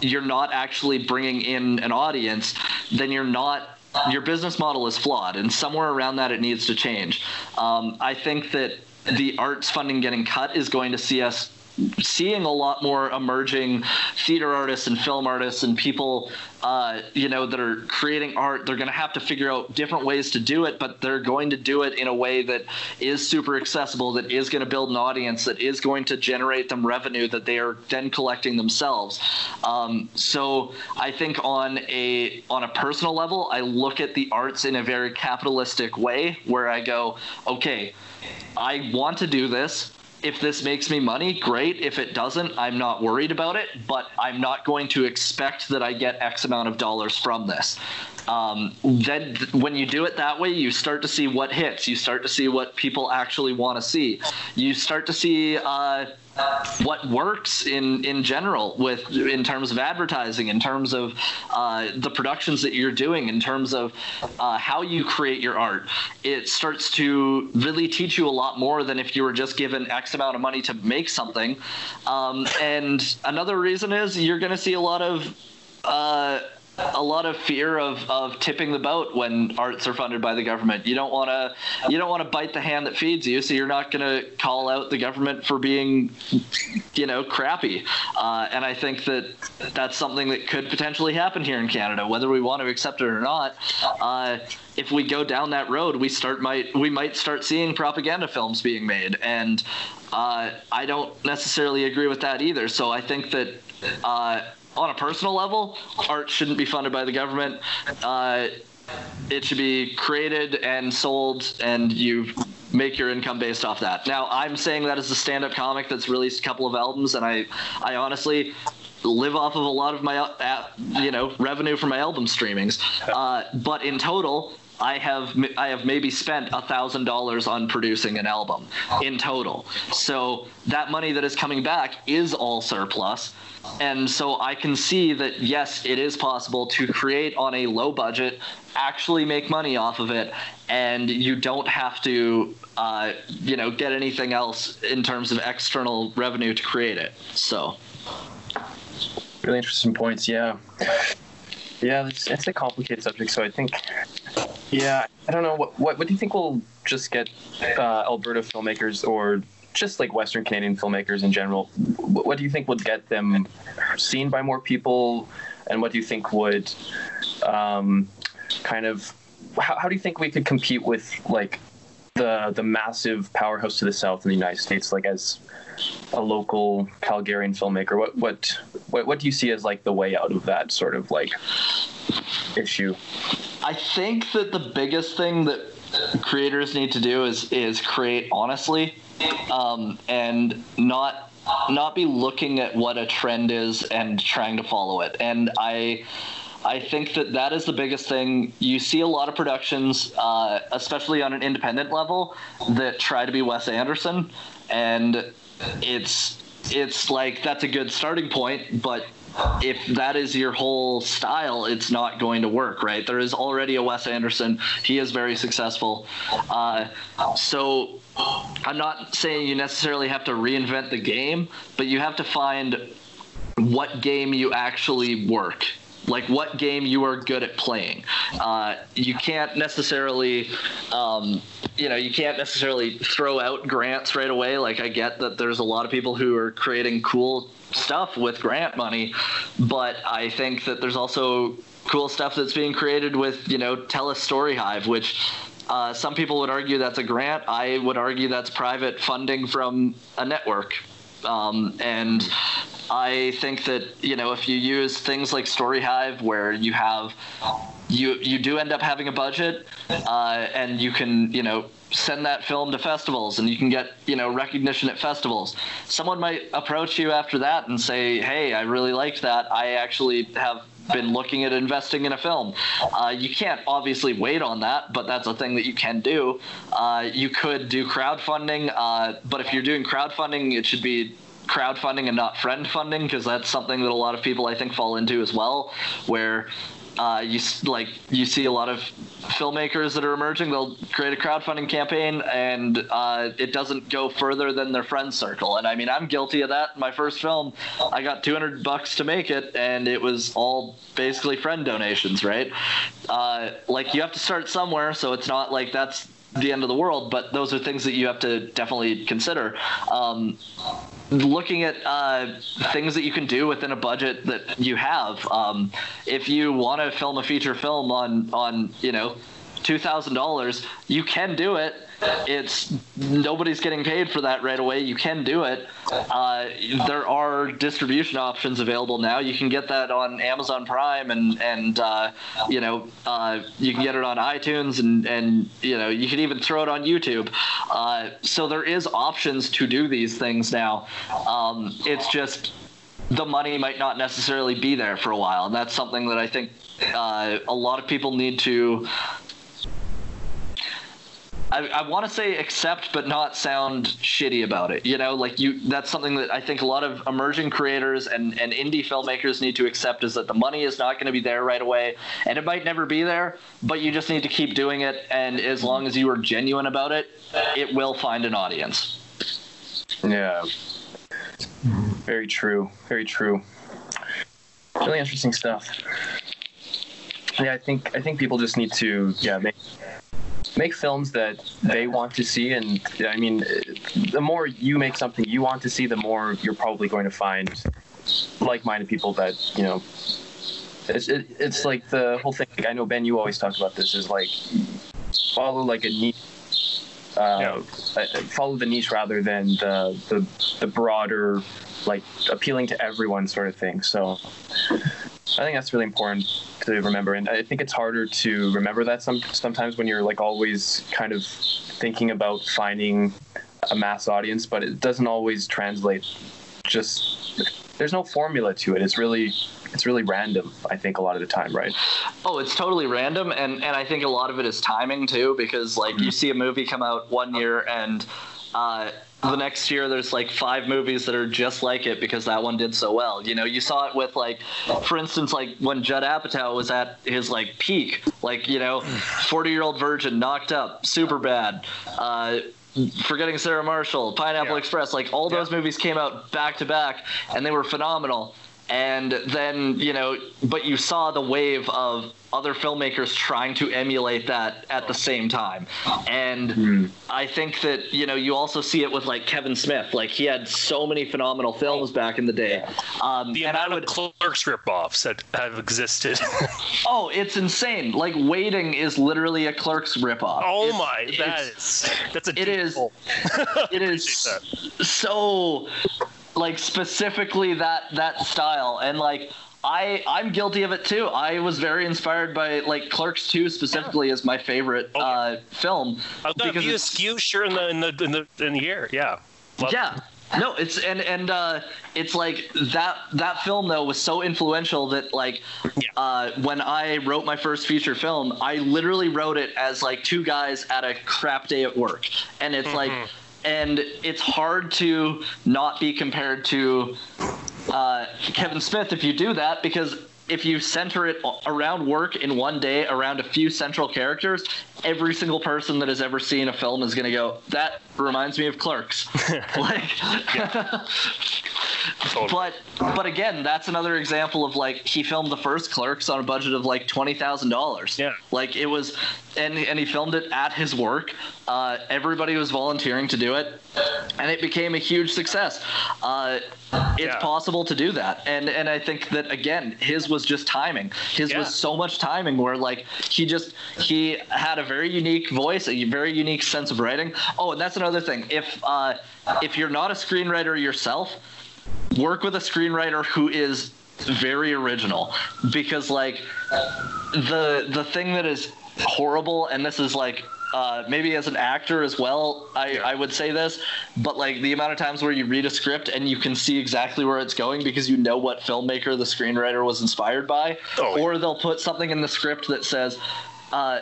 Speaker 4: you're not actually bringing in an audience, then you're not your business model is flawed, and somewhere around that it needs to change. Um, I think that the arts funding getting cut is going to see us seeing a lot more emerging theater artists and film artists and people uh, you know that are creating art they're going to have to figure out different ways to do it but they're going to do it in a way that is super accessible that is going to build an audience that is going to generate them revenue that they are then collecting themselves um, so i think on a on a personal level i look at the arts in a very capitalistic way where i go okay I want to do this. If this makes me money, great. If it doesn't, I'm not worried about it, but I'm not going to expect that I get X amount of dollars from this. Um, then, when you do it that way, you start to see what hits. You start to see what people actually want to see. You start to see uh, what works in in general with in terms of advertising in terms of uh, the productions that you're doing in terms of uh, how you create your art. It starts to really teach you a lot more than if you were just given x amount of money to make something. Um, and another reason is you're going to see a lot of uh, a lot of fear of, of tipping the boat when arts are funded by the government. You don't want to you don't want to bite the hand that feeds you, so you're not going to call out the government for being, you know, crappy. Uh, and I think that that's something that could potentially happen here in Canada, whether we want to accept it or not. Uh, if we go down that road, we start might we might start seeing propaganda films being made, and uh, I don't necessarily agree with that either. So I think that uh, on a personal level, art shouldn't be funded by the government. Uh, it should be created and sold, and you make your income based off that. Now, I'm saying that as a stand-up comic that's released a couple of albums, and I, I honestly live off of a lot of my, uh, you know, revenue from my album streamings. Uh, but in total, I have I have maybe spent thousand dollars on producing an album in total. So that money that is coming back is all surplus. And so I can see that yes, it is possible to create on a low budget, actually make money off of it, and you don't have to, uh, you know, get anything else in terms of external revenue to create it. So,
Speaker 3: really interesting points. Yeah, yeah, it's, it's a complicated subject. So I think, yeah, I don't know what what, what do you think will just get uh, Alberta filmmakers or just like Western Canadian filmmakers in general, what do you think would get them seen by more people, and what do you think would um, kind of how, how do you think we could compete with like the the massive powerhouse to the south in the United States, like as a local Calgarian filmmaker? What what what what do you see as like the way out of that sort of like issue?
Speaker 4: I think that the biggest thing that creators need to do is is create honestly um, and not not be looking at what a trend is and trying to follow it. And I I think that that is the biggest thing. You see a lot of productions, uh, especially on an independent level, that try to be Wes Anderson, and it's it's like that's a good starting point, but if that is your whole style, it's not going to work, right? There is already a Wes Anderson. He is very successful. Uh, so I'm not saying you necessarily have to reinvent the game, but you have to find what game you actually work like what game you are good at playing. Uh, you can't necessarily, um, you know, you can't necessarily throw out grants right away. Like I get that there's a lot of people who are creating cool stuff with grant money, but I think that there's also cool stuff that's being created with, you know, Telus StoryHive, which uh, some people would argue that's a grant. I would argue that's private funding from a network. Um, and I think that you know if you use things like StoryHive, where you have you you do end up having a budget, uh, and you can you know send that film to festivals and you can get you know recognition at festivals someone might approach you after that and say hey i really liked that. I actually have been looking at investing in a film. Uh, you can't obviously wait on that, but that's a thing that you can do. Uh, you could do crowdfunding, uh, but if you're doing crowdfunding, it should be crowdfunding and not friend funding because that's something that a lot of people I think fall into as well, where uh, you like you see a lot of filmmakers that are emerging. They'll create a crowdfunding campaign, and uh, it doesn't go further than their friend circle. And I mean, I'm guilty of that. My first film, I got 200 bucks to make it, and it was all basically friend donations, right? Uh, like you have to start somewhere, so it's not like that's the end of the world, but those are things that you have to definitely consider. Um, looking at uh, things that you can do within a budget that you have. Um, if you want to film a feature film on on you know two thousand dollars, you can do it. It's nobody's getting paid for that right away. You can do it. Uh, there are distribution options available now. You can get that on Amazon Prime, and and uh, you know uh, you can get it on iTunes, and and you know you can even throw it on YouTube. Uh, so there is options to do these things now. Um, it's just the money might not necessarily be there for a while, and that's something that I think uh, a lot of people need to I, I want to say accept but not sound shitty about it. You know, like you that's something that I think a lot of emerging creators and, and indie filmmakers need to accept is that the money is not going to be there right away and it might never be there, but you just need to keep doing it and as long as you are genuine about it, it will find an audience.
Speaker 3: Yeah. Very true. Very true. Really interesting stuff. Yeah, I think I think people just need to yeah make make films that they want to see and i mean the more you make something you want to see the more you're probably going to find like-minded people that you know it's, it, it's like the whole thing i know ben you always talk about this is like follow like a niche uh, yeah. follow the niche rather than the, the the broader like appealing to everyone sort of thing so I think that's really important to remember, and I think it's harder to remember that some sometimes when you're like always kind of thinking about finding a mass audience, but it doesn't always translate. Just there's no formula to it. It's really it's really random. I think a lot of the time, right?
Speaker 4: Oh, it's totally random, and and I think a lot of it is timing too, because like mm-hmm. you see a movie come out one year and. Uh, the next year there's like five movies that are just like it because that one did so well. You know, you saw it with like, for instance, like when Judd Apatow was at his like peak, like you know, forty year old virgin, knocked up, super bad. Uh, Forgetting Sarah Marshall, Pineapple yeah. Express, like all those yeah. movies came out back to back and they were phenomenal and then you know but you saw the wave of other filmmakers trying to emulate that at the same time. And mm. i think that you know you also see it with like kevin smith. Like he had so many phenomenal films back in the day.
Speaker 1: Um, the amount would, of clerks ripoffs that have existed.
Speaker 4: Oh it's insane. Like waiting is literally a clerks ripoff
Speaker 1: oh it's, my that is that's a
Speaker 4: it is it is so like specifically that that style and like I I'm guilty of it too. I was very inspired by like Clerks 2 specifically as my favorite oh, uh, film.
Speaker 1: I've got a skew sure in the in the in the in the air. Yeah.
Speaker 4: Love yeah. It. No, it's and and uh, it's like that that film though was so influential that like yeah. uh, when I wrote my first feature film, I literally wrote it as like two guys at a crap day at work, and it's mm-hmm. like and it's hard to not be compared to uh, Kevin Smith if you do that because if you center it around work in one day around a few central characters, every single person that has ever seen a film is going to go, "That reminds me of Clerks." like, but but again, that's another example of like he filmed the first Clerks on a budget of like twenty thousand dollars.
Speaker 1: Yeah,
Speaker 4: like it was, and and he filmed it at his work. Uh, everybody was volunteering to do it, and it became a huge success. Uh, it's yeah. possible to do that, and and I think that again, his was just timing. His yeah. was so much timing where like he just he had a very unique voice, a very unique sense of writing. Oh, and that's another thing. If uh, if you're not a screenwriter yourself work with a screenwriter who is very original. Because like the the thing that is horrible and this is like uh, maybe as an actor as well, I, I would say this, but like the amount of times where you read a script and you can see exactly where it's going because you know what filmmaker the screenwriter was inspired by,
Speaker 1: Oh,
Speaker 4: or they'll put something in the script that says, uh,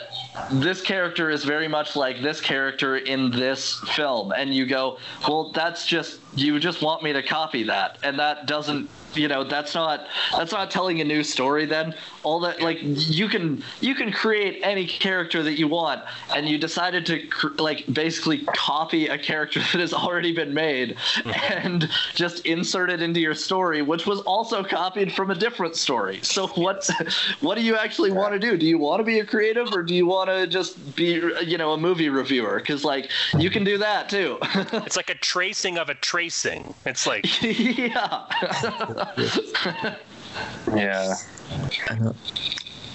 Speaker 4: this character is very much like this character in this film, and you go, well, that's just you just want me to copy that, and that doesn't. You know that's not that's not telling a new story. Then all that like you can you can create any character that you want, and you decided to cr- like basically copy a character that has already been made, and just insert it into your story, which was also copied from a different story. So what what do you actually want to do? Do you want to be a creative, or do you want to just be you know a movie reviewer? Because like you can do that too.
Speaker 1: It's like a tracing of a tracing. It's like
Speaker 4: yeah.
Speaker 3: Yeah.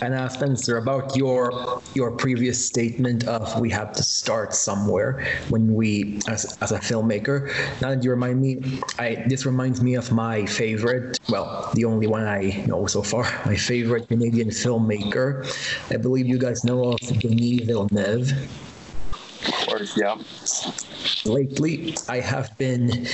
Speaker 2: And uh, Spencer, about your your previous statement of we have to start somewhere when we as, as a filmmaker. Now that you remind me, I this reminds me of my favorite, well, the only one I know so far, my favorite Canadian filmmaker. I believe you guys know of Denis Villeneuve.
Speaker 3: Of course, yeah.
Speaker 2: lately I have been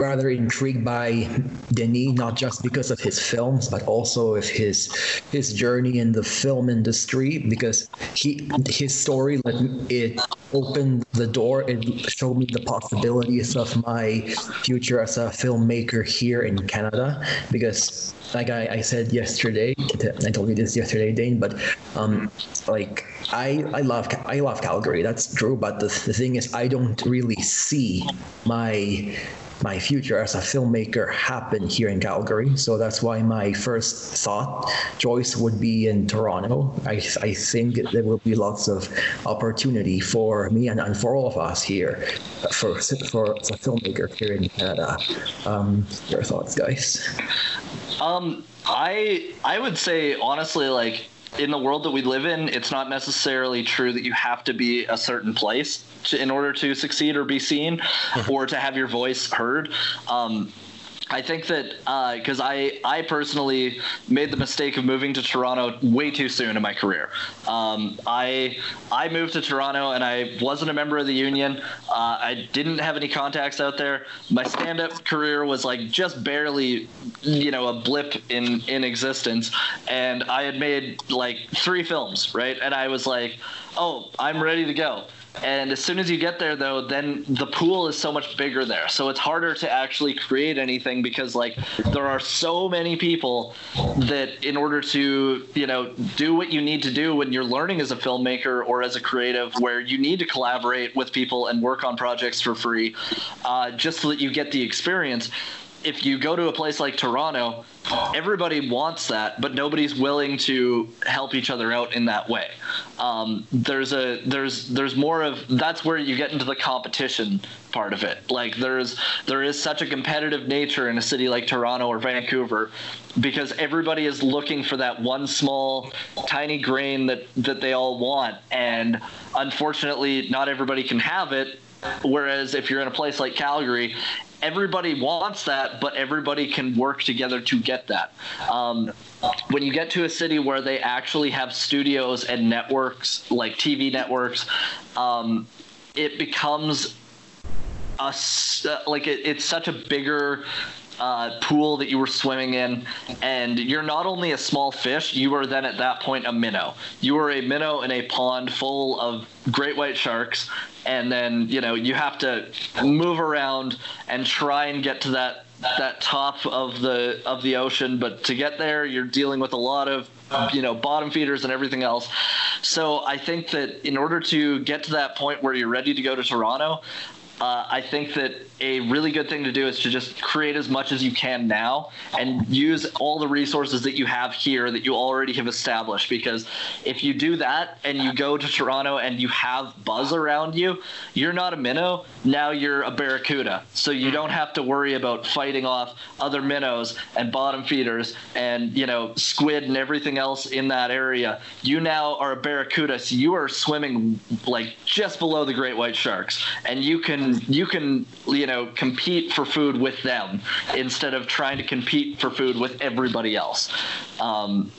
Speaker 2: rather intrigued by Denis, not just because of his films, but also of his his journey in the film industry. Because he his story like it opened the door. It showed me the possibilities of my future as a filmmaker here in Canada. Because like I, I said yesterday, I told you this yesterday, Dane, but um, like I I love I love Calgary. That's true, but the, the thing is, I don't really see my my future as a filmmaker happen here in Calgary. So that's why my first thought choice would be in Toronto. I, I think there will be lots of opportunity for me and, and for all of us here for for as a filmmaker here in Canada. Um, your thoughts, guys?
Speaker 4: Um, I I would say honestly, like in the world that we live in, it's not necessarily true that you have to be a certain place to, in order to succeed or be seen, or to have your voice heard. Um, I think that because I I personally made the mistake of moving to Toronto way too soon in my career. Um, I I moved to Toronto and I wasn't a member of the union. Uh, I didn't have any contacts out there. My stand-up career was like just barely, you know, a blip in in existence. And I had made like three films, right? And I was like, oh, I'm ready to go. And as soon as you get there, though, then the pool is so much bigger there. So it's harder to actually create anything because, like, there are so many people that, in order to, you know, do what you need to do when you're learning as a filmmaker or as a creative, where you need to collaborate with people and work on projects for free, uh, just so that you get the experience. If you go to a place like Toronto, everybody wants that, but nobody's willing to help each other out in that way. Um, there's a there's there's more of that's where you get into the competition part of it. Like there's there is such a competitive nature in a city like Toronto or Vancouver because everybody is looking for that one small tiny grain that that they all want and unfortunately not everybody can have it whereas if you're in a place like Calgary everybody wants that, but everybody can work together to get that. Um, when you get to a city where they actually have studios and networks, like TV networks, um, it becomes a uh, like it, it's such a bigger uh, pool that you were swimming in, and you're not only a small fish, you are then at that point a minnow. You are a minnow in a pond full of great white sharks, and then you know you have to move around and try and get to that that top of the of the ocean. But to get there, you're dealing with a lot of you know bottom feeders and everything else. So I think that in order to get to that point where you're ready to go to Toronto, uh, I think that a really good thing to do is to just create as much as you can now and use all the resources that you have here that you already have established. Because if you do that and you go to Toronto and you have buzz around you, you're not a minnow. Now you're a barracuda. So you hmm. don't have to worry about fighting off other minnows and bottom feeders and you know squid and everything else in that area. You now are a barracuda, so you are swimming like just below the great white sharks, and you can you can you know compete for food with them instead of trying to compete for food with everybody else. Um,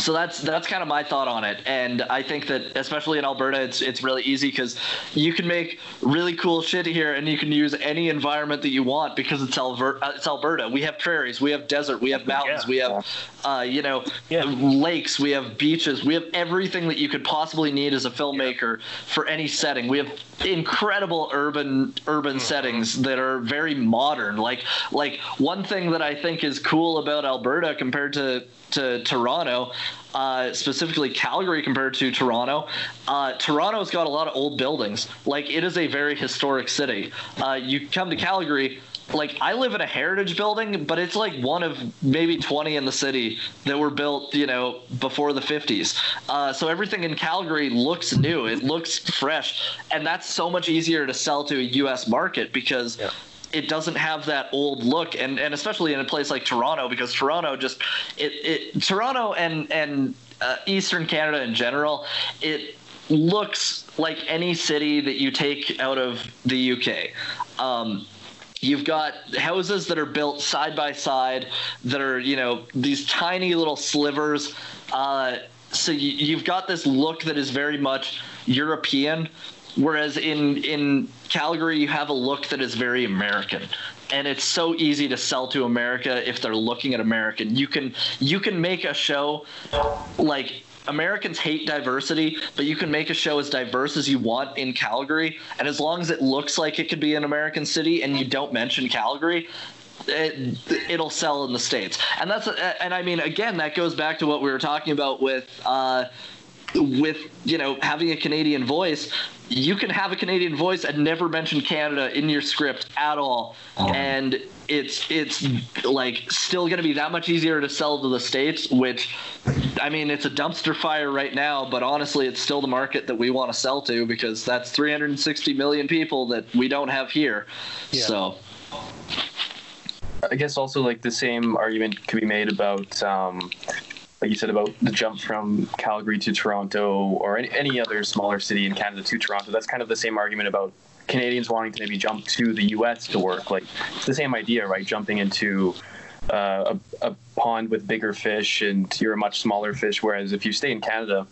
Speaker 4: so that's that's kind of my thought on it. And i think that especially in alberta it's it's really easy because you can make really cool shit here and you can use any environment that you want because it's alberta uh, it's alberta. We have prairies we have desert we have mountains
Speaker 1: Yeah.
Speaker 4: we have uh, you know
Speaker 1: Yeah.
Speaker 4: lakes we have beaches we have everything that you could possibly need as a filmmaker for any setting. We have incredible urban urban settings that are very modern. Like like one thing that i think is cool about alberta compared to to toronto uh, specifically calgary compared to toronto uh, toronto's got a lot of old buildings like it is a very historic city uh, you come to calgary like I live in a heritage building, but it's like one of maybe 20 in the city that were built, you know, before the 50s. Uh, so everything in Calgary looks new. It looks fresh, and that's so much easier to sell to a U.S. market because.
Speaker 1: Yeah.
Speaker 4: It doesn't have that old look, and, and especially in a place like Toronto, because Toronto just it, it Toronto and and uh, Eastern Canada in general, it looks like any city that you take out of the UK. Um, You've got houses that are built side by side that are, you know, these tiny little slivers. Uh, so you, you've got this look that is very much European, whereas in in Calgary you have a look that is very American. And it's so easy to sell to America if they're looking at American. You can you can make a show like Americans hate diversity, but you can make a show as diverse as you want in Calgary, and as long as it looks like it could be an American city and you don't mention Calgary, it, it'll sell in the states. And that's and I mean again that goes back to what we were talking about with uh, with you know having a Canadian voice. You can have a Canadian voice and never mention Canada in your script at all, and it's it's like still going to be that much easier to sell to the states. Which, I mean, it's a dumpster fire right now, but honestly, it's still the market that we want to sell to because that's 360 million people that we don't have here.
Speaker 1: Yeah.
Speaker 4: So
Speaker 3: I guess also like the same argument could be made about, um, like you said about the jump from Calgary to Toronto or any, any other smaller city in Canada to Toronto. That's kind of the same argument about Canadians wanting to maybe jump to the U.S. to work. Like it's the same idea, right? Jumping into uh, a, a pond with bigger fish and you're a much smaller fish. Whereas if you stay in Canada,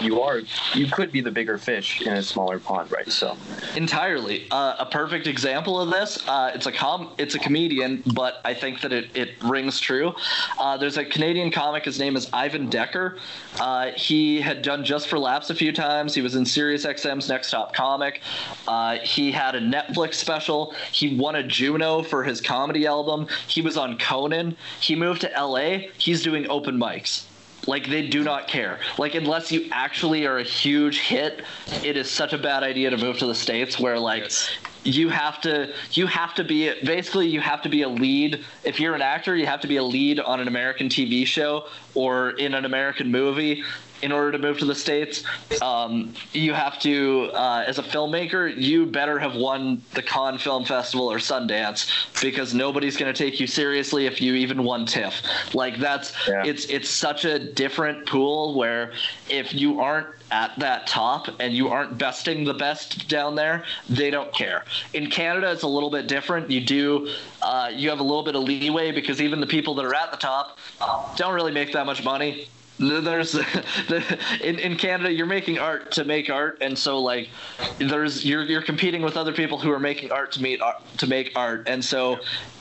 Speaker 3: you are you could be the bigger fish in a smaller pond, right? So.
Speaker 4: Entirely. Uh, a perfect example of this uh, it's a com it's a comedian but i think that it, it rings true. Uh, there's a canadian comic his name is ivan decker. Uh, he had done just for laughs a few times. He was in sirius xm's next top comic. Uh, he had a netflix special. He won a juno for his comedy album. He was on conan. He moved to la he's doing open mics like they do not care. Like unless you actually are a huge hit, it is such a bad idea to move to the states where like
Speaker 1: Yes.
Speaker 4: you have to you have to be basically you have to be a lead. If you're an actor, you have to be a lead on an American TV show or in an American movie. In order to move to the states, um, you have to, uh, as a filmmaker, you better have won the Cannes Film Festival or Sundance because nobody's going to take you seriously if you even won TIFF. Like that's
Speaker 3: Yeah.
Speaker 4: it's it's such a different pool where if you aren't at that top and you aren't besting the best down there, they don't care. In Canada, it's a little bit different. You do uh, you have a little bit of leeway because even the people that are at the top don't really make that much money. There's the, in, in Canada, you're making art to make art, and so like there's you're you're competing with other people who are making art to meet art, to make art, and so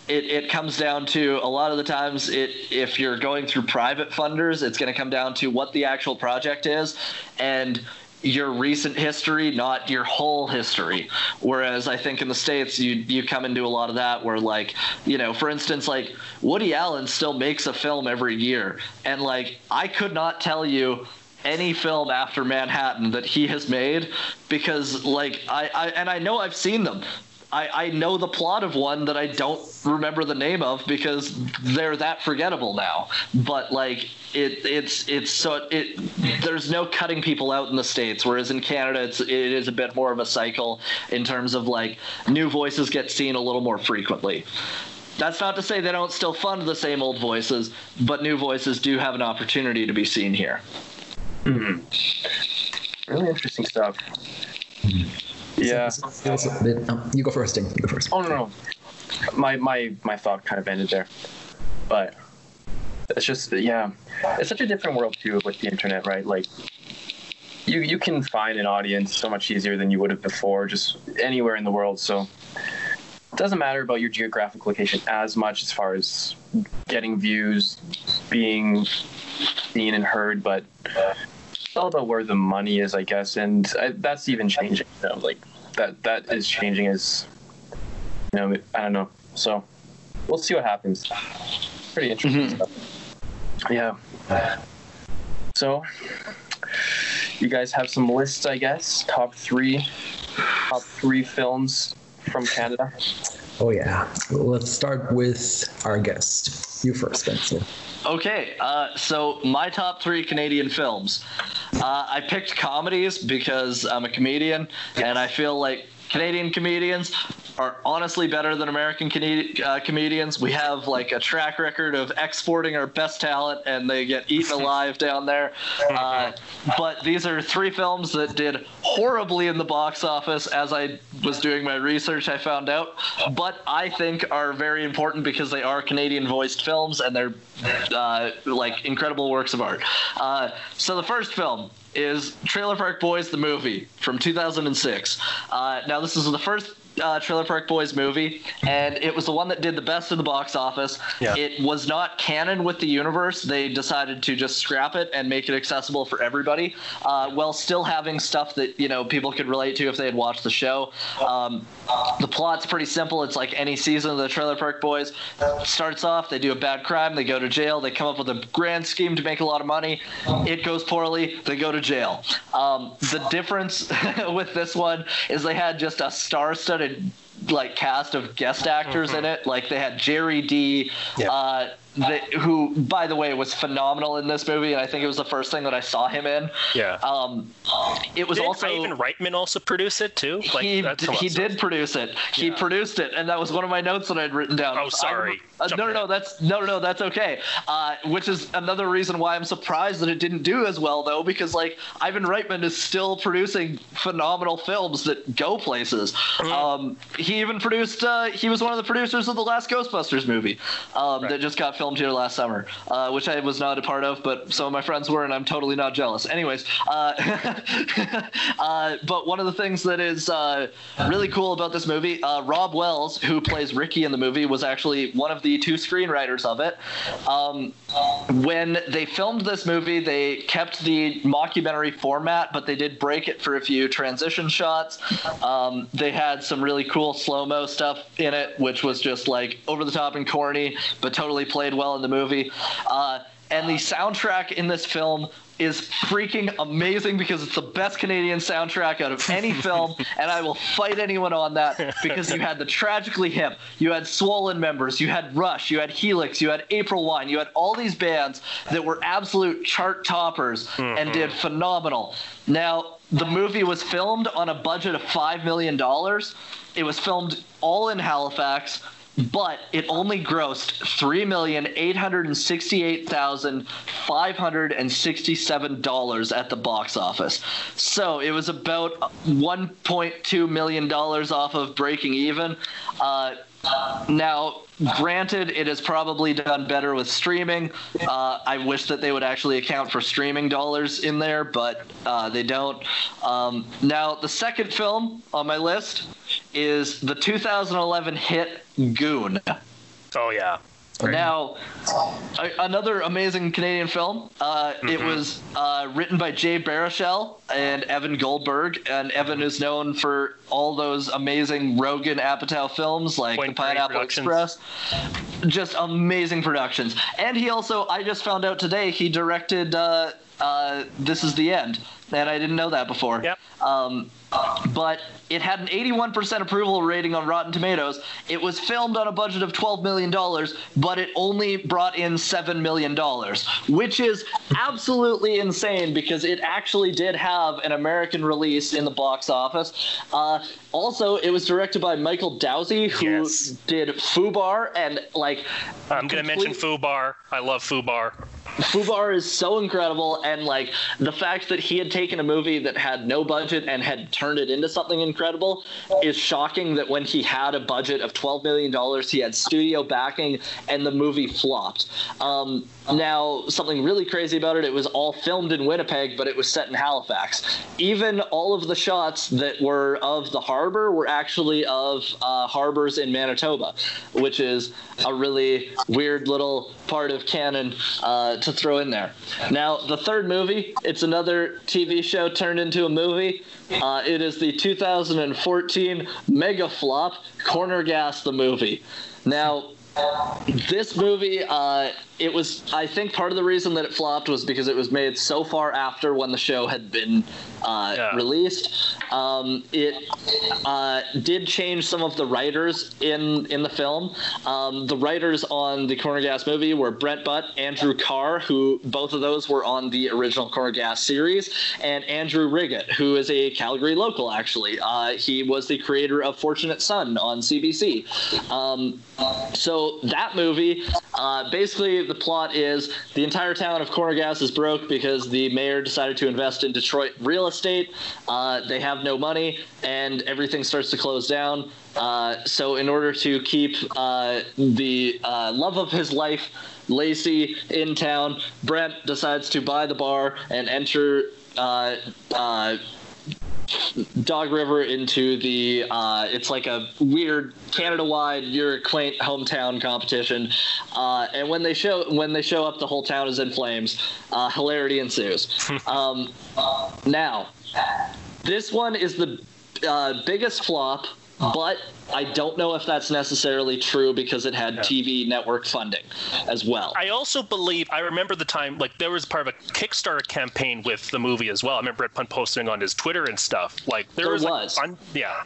Speaker 4: it, it comes down to a lot of the times it if you're going through private funders it's going to come down to what the actual project is and your recent history not your whole history. Whereas i think in the states you you come into a lot of that where like you know for instance like woody allen still makes a film every year. And like i could not tell you any film after manhattan that he has made because like i, I and i know i've seen them I, I know the plot of one that I don't remember the name of because they're that forgettable now. But like it, it's it's so it there's no cutting people out in the states, whereas in Canada it's it is a bit more of a cycle in terms of like new voices get seen a little more frequently. That's not to say they don't still fund the same old voices, but new voices do have an opportunity to be seen here. Hmm.
Speaker 3: really interesting stuff. Hmm. Yeah.
Speaker 2: Um, you go first, Ding. You go first.
Speaker 3: Oh no, no. My my my thought kind of ended there, but it's just yeah, it's such a different world too with the internet, right? Like you you can find an audience so much easier than you would have before, just anywhere in the world. So it doesn't matter about your geographic location as much as far as getting views, being seen and heard, but it's all about where the money is, I guess, and I, that's even changing. You know, like that that is changing as you know, I don't know. So we'll see what happens. Pretty interesting
Speaker 4: Mhm.
Speaker 3: stuff. Yeah. So you guys have some lists, I guess. Top three, top three films from Canada.
Speaker 2: Oh yeah. Let's start with our guest. You first, Spencer.
Speaker 4: Okay, uh, so my top three Canadian films. Uh, I picked comedies because I'm a comedian, and I feel like Canadian comedians are honestly better than American Canadi- uh, comedians. We have like a track record of exporting our best talent, and they get eaten alive down there. Uh, but these are three films that did horribly in the box office. As I was doing my research, I found out, but I think are very important because they are Canadian voiced films and they're uh, like incredible works of art. Uh, so the first film is Trailer Park Boys the movie from 2006. Uh, now this is the first uh, Trailer Park Boys movie, and it was the one that did the best in the box office.
Speaker 1: Yeah.
Speaker 4: It was not canon with the universe. They decided to just scrap it and make it accessible for everybody, uh, while still having stuff that you know people could relate to if they had watched the show. Um, the plot's pretty simple. It's like any season of the Trailer Park Boys. Starts off, they do a bad crime, they go to jail, they come up with a grand scheme to make a lot of money. It goes poorly, they go to jail. Um, the difference with this one is they had just a star-studded like cast of guest actors in it. Like they had Jerry D,
Speaker 1: Yep.
Speaker 4: uh, the, who by the way was phenomenal in this movie, and I think it was the first thing that I saw him in.
Speaker 1: Yeah.
Speaker 4: Um, it was
Speaker 1: Didn't
Speaker 4: also
Speaker 1: Ivan Reitman also produce it too? Like
Speaker 4: he, he
Speaker 1: awesome.
Speaker 4: did produce it. He
Speaker 1: Yeah.
Speaker 4: produced it, and that was one of my notes that I'd written down.
Speaker 1: Oh, sorry.
Speaker 4: I- uh, no, no, no. That's no, no, no. That's okay. Uh, which is another reason why I'm surprised that it didn't do as well, though, because like Ivan Reitman is still producing phenomenal films that go places.
Speaker 1: Mm-hmm.
Speaker 4: Um, he even produced. Uh, he was one of the producers of the last Ghostbusters movie um, that just got filmed here last summer, uh, which I was not a part of, but some of my friends were, and I'm totally not jealous. Anyways, uh, uh, but one of the things that is uh, really cool about this movie, uh, Rob Wells, who plays Ricky in the movie, was actually one of the two screenwriters of it. Um, when they filmed this movie, they kept the mockumentary format, but they did break it for a few transition shots. Um, they had some really cool slow mo stuff in it, which was just like over the top and corny, but totally played well in the movie. Uh, and the soundtrack in this film is freaking amazing because it's the best Canadian soundtrack out of any film, and I will fight anyone on that because you had the Tragically Hip, you had Swollen members, you had Rush, you had Helix, you had April Wine, you had all these bands that were absolute chart toppers and did phenomenal. Now, the movie was filmed on a budget of $5 million. It was filmed all in Halifax but it only grossed three million eight hundred sixty-eight thousand five hundred and sixty-seven dollars at the box office. So it was about one point two million dollars off of breaking even. Uh, now, granted, it has probably done better with streaming. Uh, I wish that they would actually account for streaming dollars in there, but uh, they don't. Um, now, the second film on my list is the 2011 hit Goon.
Speaker 1: Oh yeah.
Speaker 4: Now, a- another amazing Canadian film. Uh, It was uh, written by Jay Baruchel and Evan Goldberg, and Evan is known for all those amazing Rogen Apatow films like
Speaker 1: Point
Speaker 4: The Pineapple Express. Just amazing productions. And he also, I just found out today, he directed uh, uh, This Is the End, and I didn't know that before.
Speaker 1: Yep.
Speaker 4: Um, but it had an 81% approval rating on Rotten Tomatoes. It was filmed on a budget of $12 million, but it only brought in $7 million, which is absolutely insane because it actually did have an American release in the box office. Uh, also, it was directed by Michael Dowse, who
Speaker 1: Yes.
Speaker 4: did Fubar and like.
Speaker 1: I'm gonna mention
Speaker 4: complete-
Speaker 1: Fubar. I love Fubar.
Speaker 4: Fubar is so incredible, and like the fact that he had taken a movie that had no budget and had turned it into something incredible is shocking. That when he had a budget of twelve million dollars, he had studio backing, and the movie flopped. Um, now, something really crazy about it, it was all filmed in Winnipeg, but it was set in Halifax. Even all of the shots that were of the harbor were actually of uh, harbors in Manitoba, which is a really weird little part of canon uh, to throw in there. Now, the third movie, it's another TV show turned into a movie. Uh, it is the 2014 mega flop, Corner Gas the movie. Now, this movie, uh, it was. I think part of the reason that it flopped was because it was made so far after when the show had been uh, yeah. released. Um, it uh, did change some of the writers in in the film. Um, the writers on the Corner Gas movie were Brent Butt, Andrew Carr, who both of those were on the original Corner Gas series, and Andrew Wreggitt, who is a Calgary local. Actually, uh, he was the creator of Fortunate Son on CBC. Um, so that movie, uh, basically, the plot is the entire town of Corner Gas is broke because the mayor decided to invest in Detroit real estate. Uh, they have no money, and everything starts to close down. Uh, so, in order to keep uh, the uh, love of his life, Lacey, in town, Brent decides to buy the bar and enter uh, Dog River into the uh, it's like a weird Canada-wide your quaint hometown competition, uh, and when they show when they show up, the whole town is in flames. Uh, hilarity ensues. um, now, this one is the uh, biggest flop but I don't know if that's necessarily true because it had yeah. TV network funding as well.
Speaker 1: I also believe I remember the time like there was part of a Kickstarter campaign with the movie as well. I remember Brent Butt posting on his Twitter and stuff. Like there, there was, was. Like, fun, yeah.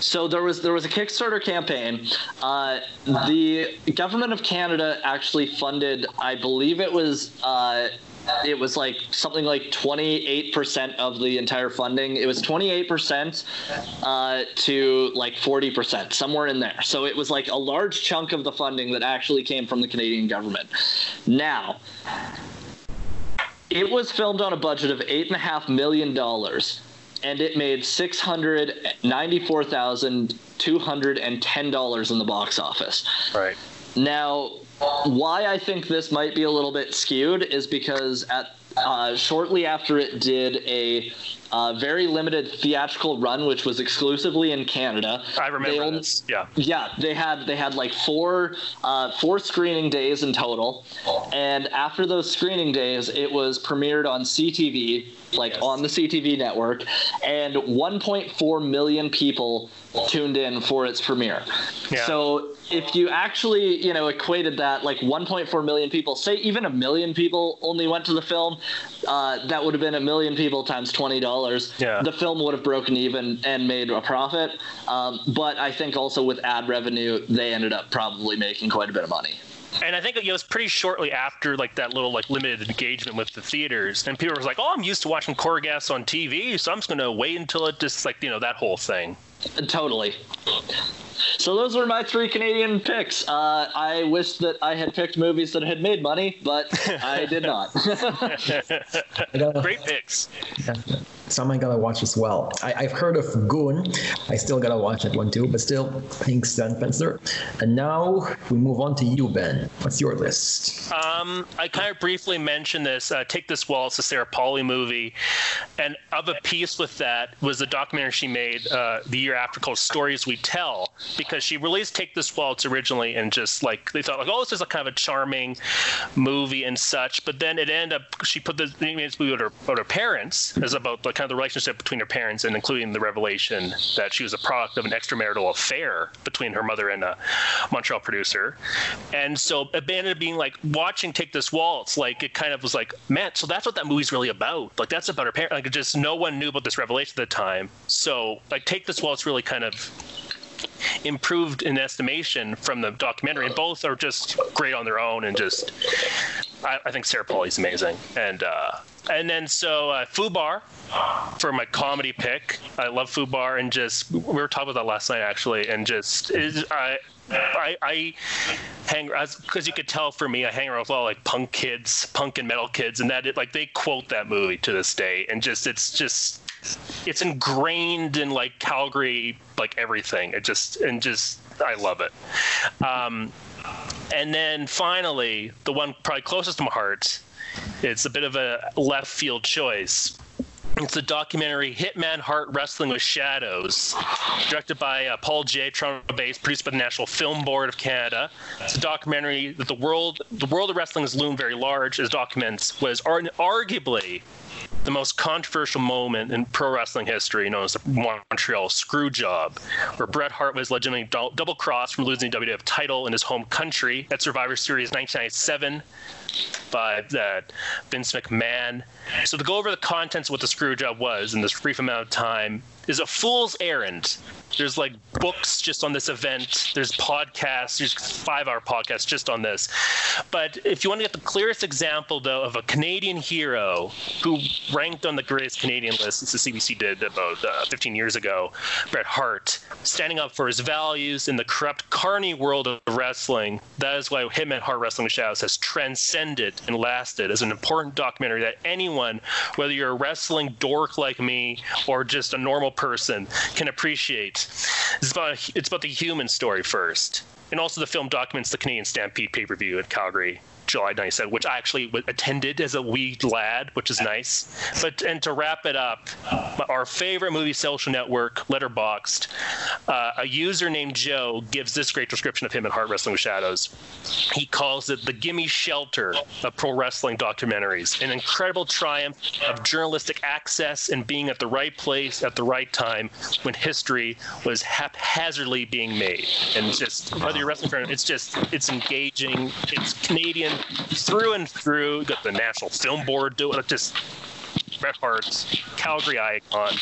Speaker 4: So there was there was a Kickstarter campaign. Uh, the government of Canada actually funded, I believe it was. Uh, it was like something like 28% of the entire funding. It was 28% uh, to like 40%, somewhere in there. So it was like a large chunk of the funding that actually came from the Canadian government. Now, it was filmed on a budget of $8.5 million, and it made $694,210 in the box office.
Speaker 1: Right.
Speaker 4: Now, why I think this might be a little bit skewed is because at uh, shortly after it did a uh, very limited theatrical run, which was exclusively in Canada.
Speaker 1: I remember only, this. Yeah.
Speaker 4: Yeah, they had they had like four uh, four screening days in total, and after those screening days, it was premiered on CTV, like yes. on the CTV network, and 1.4 million people tuned in for its premiere. Yeah. So if you actually, you know, equated that like 1.4 million people, say even a million people only went to the film, uh, that would have been a million people times twenty dollars.
Speaker 1: Yeah.
Speaker 4: The film would have broken even and made a profit. Um, but I think also with ad revenue, they ended up probably making quite a bit of money
Speaker 1: and I think it was pretty shortly after like that little like limited engagement with the theaters, and people were like, "Oh, I'm used to watching Corner Gas on TV, so I'm just gonna wait until it just like you know that whole thing."
Speaker 4: Totally. So those were my three Canadian picks. Uh, I wish that I had picked movies that had made money, but I did not.
Speaker 1: Great picks.
Speaker 2: Yeah some I gotta watch as well. I, have heard of Goon. I still gotta watch that one too, but still, thanks, Dan Spencer. And now we move on to you, Ben. What's your list?
Speaker 1: Um, I kind of briefly mentioned this. Uh, Take This Waltz, the Sarah Polley movie, and of a piece with that was the documentary she made uh, the year after called Stories We Tell, because she released Take This Waltz originally, and just like they thought like, oh, this is a kind of a charming movie and such, but then it ended up she put the movie with her, her parents as about kind of the relationship between her parents, and including the revelation that she was a product of an extramarital affair between her mother and a Montreal producer. And so up being like watching Take This Waltz, like it kind of was like, man, so that's what that movie's really about. Like that's about her parents. Like just no one knew about this revelation at the time. So like Take This Waltz really kind of improved in estimation from the documentary, and both are just great on their own. And just, I, I think Sarah Polley's amazing, and uh, and then so uh, Fubar for my comedy pick. I love Fubar, and just we were talking about that last night actually, and just is I I, I hang because you could tell for me, I hang around with all like punk kids, punk and metal kids, and that it like they quote that movie to this day, and just it's just it's ingrained in like Calgary, like everything. It just and just I love it. Um, and then finally, the one probably closest to my heart, it's a bit of a left field choice. It's the documentary Hitman Hart Wrestling with Shadows, directed by uh, Paul Jay Toronto-based, produced by the National Film Board of Canada. It's a documentary that the world, the world of wrestling has loomed very large as documents was arguably the most controversial moment in pro wrestling history, known as the Montreal screw job, where Bret Hart was legitimately double crossed from losing the WWF title in his home country at Survivor Series 1997 by uh, Vince McMahon. So to go over the contents of what the screw job was in this brief amount of time is a fool's errand there's like books just on this event. There's podcasts. There's five-hour podcasts just on this. But if you want to get the clearest example, though, of a Canadian hero who ranked on the greatest Canadian list, as the CBC did about uh, 15 years ago, Bret Hart, standing up for his values in the corrupt carny world of wrestling. That is why Hitman Hart Wrestling Shadows has transcended and lasted as an important documentary that anyone, whether you're a wrestling dork like me or just a normal person, can appreciate it's about it's about the human story first, and also the film documents the Canadian Stampede pay per view at Calgary July 97, which I actually attended as a wee lad, which is nice. But and to wrap it up, our favorite movie social network, Letterboxd, uh, a user named Joe gives this great description of Hitman Hart Wrestling with Shadows. He calls it the gimme shelter of pro wrestling documentaries, an incredible triumph of journalistic access and being at the right place at the right time when history was haphazardly being made. And just whether you're wrestling fan, it's just it's engaging, it's Canadian through and through. Got the National Film Board doing it. Just Bret Hart's Calgary icon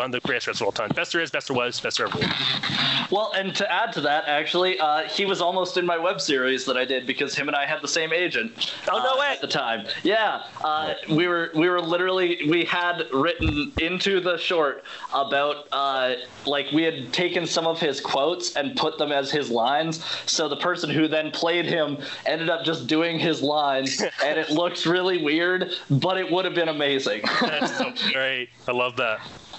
Speaker 1: one of the greatest wrestlers of all time. Best there is, best there was, best there ever will.
Speaker 4: Well, and to add to that, actually, uh, he was almost in my web series that I did because him and I had the same agent.
Speaker 1: Oh no
Speaker 4: uh,
Speaker 1: way!
Speaker 4: At the time, yeah, uh, we were we were literally we had written into the short about uh, like we had taken some of his quotes and put them as his lines. So the person who then played him ended up just doing his lines, and it looks really weird, but it would have been amazing.
Speaker 1: That's so great. I love that.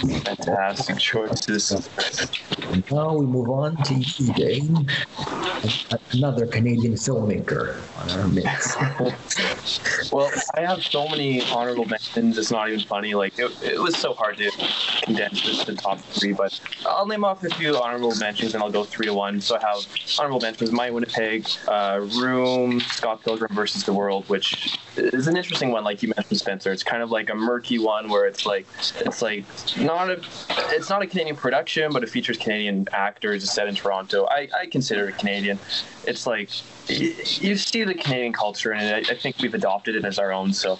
Speaker 3: Fantastic choices.
Speaker 2: Now we move on to you, another Canadian filmmaker on our mix.
Speaker 3: well, I have so many honorable mentions. It's not even funny. Like it, it was so hard to condense this to top three, but I'll name off a few honorable mentions and I'll go three to one. So I have honorable mentions: My Winnipeg, uh, Room, Scott Pilgrim versus the World, which is an interesting one. Like you mentioned, Spencer, it's kind of like a murky one where it's like it's like not a it's not a Canadian production, but it features Canadian actors. It's set in Toronto. I, I consider it Canadian. It's like you, you see the Canadian culture, and I, I think we've adopted it as our own. So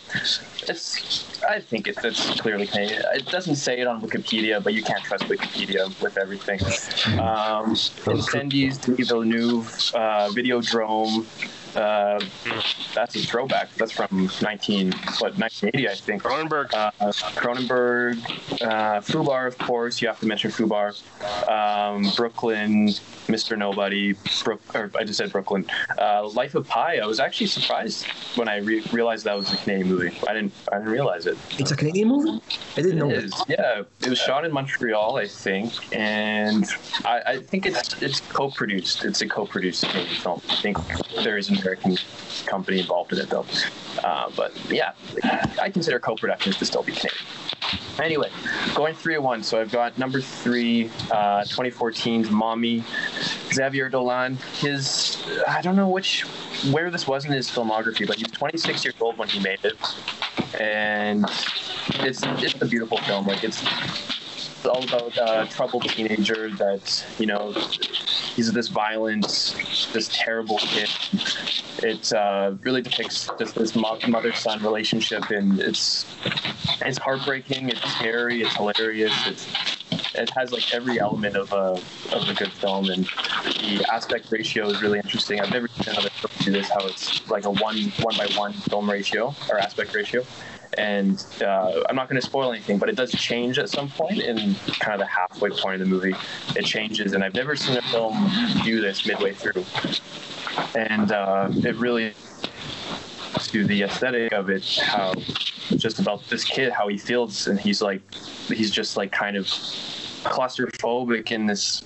Speaker 3: it's I think it, it's clearly Canadian. It doesn't say it on Wikipedia, but you can't trust Wikipedia with everything. Um, Incendies, Denis Villeneuve, uh, Videodrome, uh, that's a throwback. That's from 19 what 1980, I think.
Speaker 1: Cronenberg.
Speaker 3: Uh, Cronenberg, uh, Fubar, of course. You have to mention Fubar. Um, Brooklyn, Mr. Nobody. Brook, or I just said Brooklyn. Uh, Life of Pi. I was actually surprised when I re- realized that was a Canadian movie. I didn't. I didn't realize it.
Speaker 2: It's a Canadian movie. I didn't know.
Speaker 3: It is. Yeah, it was shot in Montreal, I think, and I, I think it's it's co-produced. It's a co-produced Canadian film. I think there is an American company involved in it though. Uh, but yeah, I consider co-productions to still be Canadian. Anyway, going 3 1. So I've got number three, uh, 2014's Mommy, Xavier Dolan. His, I don't know which, where this was in his filmography, but he's 26 years old when he made it. And it's, it's a beautiful film. Like, it's, it's all about a troubled teenager that you know he's this violent, this terrible kid. It uh, really depicts just this mother-son relationship, and it's it's heartbreaking, it's scary, it's hilarious, it's it has like every element of a of a good film, and the aspect ratio is really interesting. I've never seen another film do this. How it's like a one one by one film ratio or aspect ratio and uh, I'm not going to spoil anything, but it does change at some point in kind of the halfway point of the movie. It changes, and I've never seen a film do this midway through, and uh, it really to the aesthetic of it, how just about this kid, how he feels, and he's like, he's just like kind of claustrophobic in this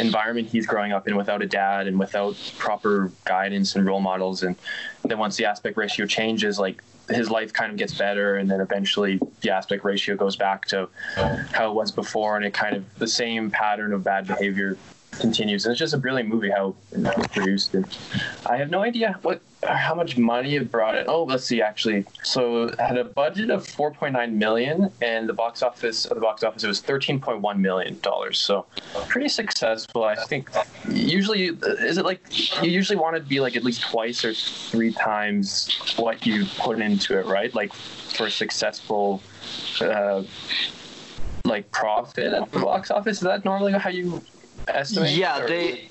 Speaker 3: environment he's growing up in without a dad and without proper guidance and role models and then once the aspect ratio changes like his life kind of gets better and then eventually the aspect ratio goes back to how it was before and it kind of the same pattern of bad behavior continues. And it's just a brilliant movie how it's produced. And i have no idea what how much money it brought in? Oh let's see actually. So had a budget of 4.9 million and the box office of the box office it was 13.1 million dollars. So pretty successful i think. Usually is it like you usually want to be like at least twice or three times what you put into it right? Like for a successful uh, like profit at the box office? Is that normally how you estimate?
Speaker 4: Yeah, they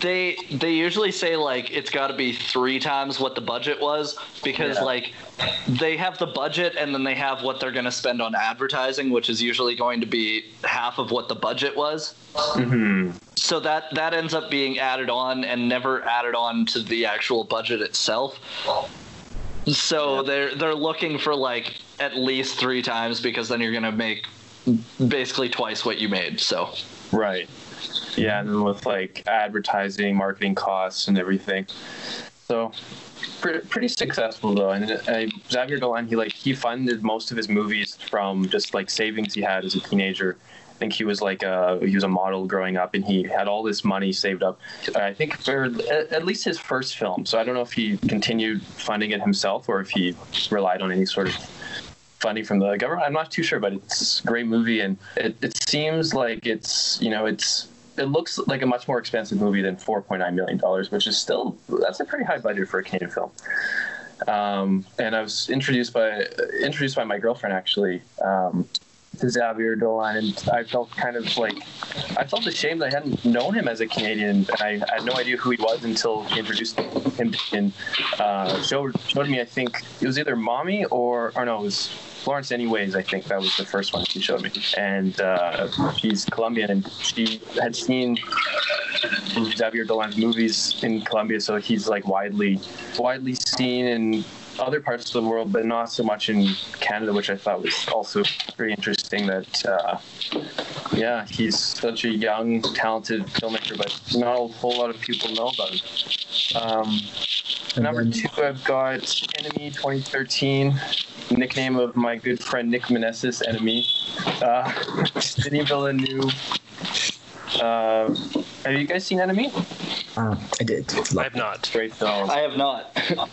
Speaker 4: they they usually say like it's got to be three times what the budget was because
Speaker 3: Yeah.
Speaker 4: like they have the budget and then they have what they're going to spend on advertising, which is usually going to be half of what the budget was.
Speaker 3: Mhm.
Speaker 4: So that that ends up being added on and never added on to the actual budget itself. So they're they're looking for like at least three times because then you're going to make basically twice what you made. So
Speaker 3: Right. Yeah, and then with like advertising, marketing costs, and everything. So pretty, pretty successful though. And uh, Xavier Dolan, he like he funded most of his movies from just like savings he had as a teenager. I think he was like a he was a model growing up, and he had all this money saved up. I think for at at least his first film. So I don't know if he continued funding it himself or if he relied on any sort of funding from the government. I'm not too sure, but it's a great movie, and it, it seems like it's you know it's it looks like a much more expensive movie than 4.9 million dollars, which is still that's a pretty high budget for a Canadian film. Um, and I was introduced by introduced by my girlfriend actually um, to Xavier Dolan, and I felt kind of like I felt ashamed I hadn't known him as a Canadian, and I had no idea who he was until he introduced him and uh, showed showed me. I think it was either Mommy or or no, it was Laurence Anyways. I think that was the first one she showed me, and uh, she's Colombian, and she had seen Xavier Dolan's movies in Colombia, so he's like widely widely seen in other parts of the world, but not so much in Canada, which I thought was also pretty interesting. That uh, yeah, he's such a young, talented filmmaker, but not a whole lot of people know about him. Um, number
Speaker 2: then-
Speaker 3: two, I've got Enemy 2013, nickname of my good friend Nick Meneses, Enemy. Uh, Denis Villeneuve. Uh, have you guys seen Enemy?
Speaker 2: Uh, I did.
Speaker 1: I have not.
Speaker 3: Great film.
Speaker 4: I have not.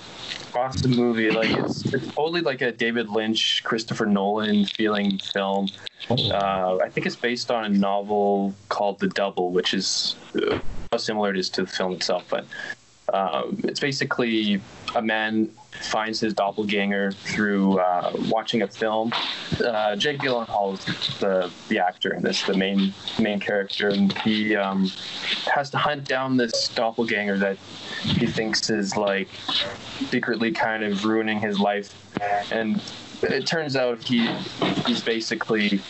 Speaker 3: awesome movie. Like it's it's totally like a David Lynch, Christopher Nolan feeling film. Uh, I think it's based on a novel called The Double, which is uh, how similar it is to the film itself. But um, it's basically a man finds his doppelganger through uh, watching a film. Uh, Jake Gyllenhaal is the the actor in this, the main main character, and he um, has to hunt down this doppelganger that he thinks is like secretly kind of ruining his life, and it turns out he he's basically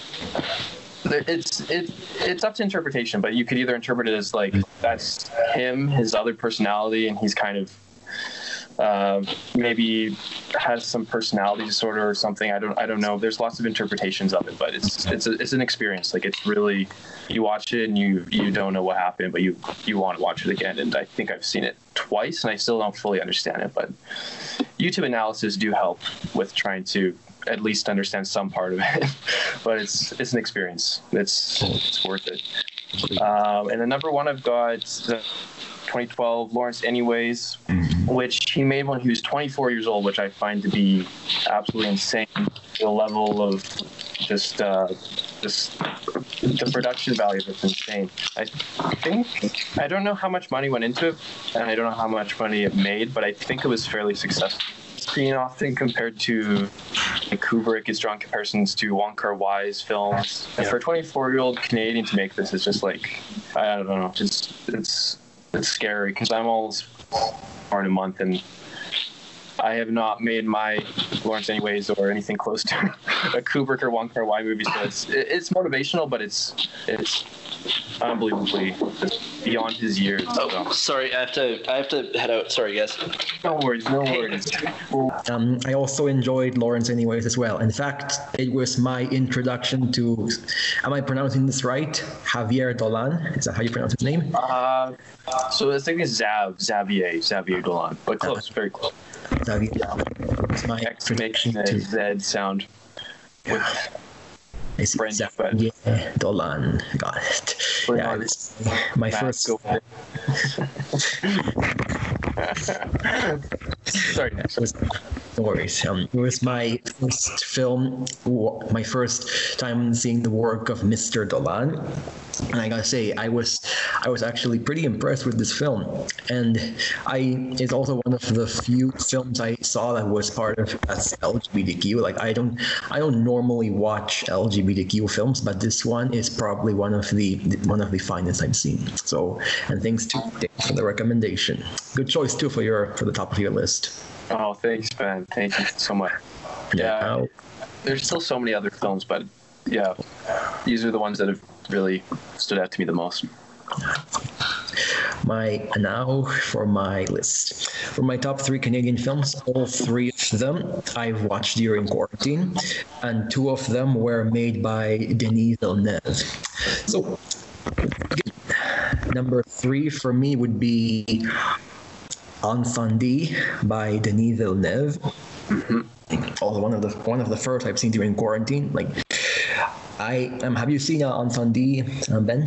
Speaker 3: it's it, it's up to interpretation, but you could either interpret it as like that's him, his other personality, and he's kind of uh, maybe has some personality disorder or something. I don't I don't know. There's lots of interpretations of it, but it's it's a, it's an experience. Like it's really you watch it and you you don't know what happened, but you you want to watch it again. And I think I've seen it twice, and I still don't fully understand it. But YouTube analysis do help with trying to at least understand some part of it. but it's it's an experience. It's it's worth it. Um, and the number one I've got the 2012 Laurence Anyways, which he made when he was 24 years old, which I find to be absolutely insane. The level of just uh, just the production value of it's insane. I think I don't know how much money went into it, and I don't know how much money it made, but I think it was fairly successful. Being often compared to like Kubrick is drawn comparisons to Wong Kar Wai's films. And for a 24 year old Canadian to make this is just like I don't know, just it's it's scary because I'm almost four in a month and I have not made my Laurence Anyways or anything close to a Kubrick or Wong Kar Wai movie, so it's it's motivational, but it's it's unbelievably beyond his years.
Speaker 4: Oh, sorry, I have to I have to head out. Sorry, guys.
Speaker 3: No worries, no worries.
Speaker 2: Um, I also enjoyed Laurence anyways as well. In fact, it was my introduction to, am I pronouncing this right? Javier Dolan. Is that how you pronounce his name?
Speaker 3: Uh, so the thing is Zav, Xavier, Xavier Dolan, but close, very close.
Speaker 2: Javier. It's my
Speaker 3: Exclamation
Speaker 2: introduction to
Speaker 3: Z sound. With,
Speaker 2: I see
Speaker 3: French, but-
Speaker 2: Xavier Dolan. Got it. Yeah, it's my
Speaker 3: Matt,
Speaker 2: first.
Speaker 3: go for. Sorry, next.
Speaker 2: Worries. Um, it was my first film, my first time seeing the work of Mr. Dolan, and I gotta say, I was, I was actually pretty impressed with this film, and I, it's also one of the few films I saw that was part of as LGBTQ. Like I don't, I don't normally watch LGBTQ films, but this one is probably one of the one of the finest I've seen. So, and thanks to Dave for the recommendation. Good choice too for your for the top of your list.
Speaker 3: Oh, thanks, Ben. Thank you so much. Yeah.
Speaker 2: Now-
Speaker 3: There's still so many other films, but yeah, these are the ones that have really stood out to me the most.
Speaker 2: my now for my list for my top three canadian films all three of them i've watched during quarantine and two of them were made by denis villeneuve so number three for me would be Incendies by Denis Villeneuve. Also one of the one of the first I've seen during quarantine. Like I um, have you seen uh, Incendies, uh, Ben?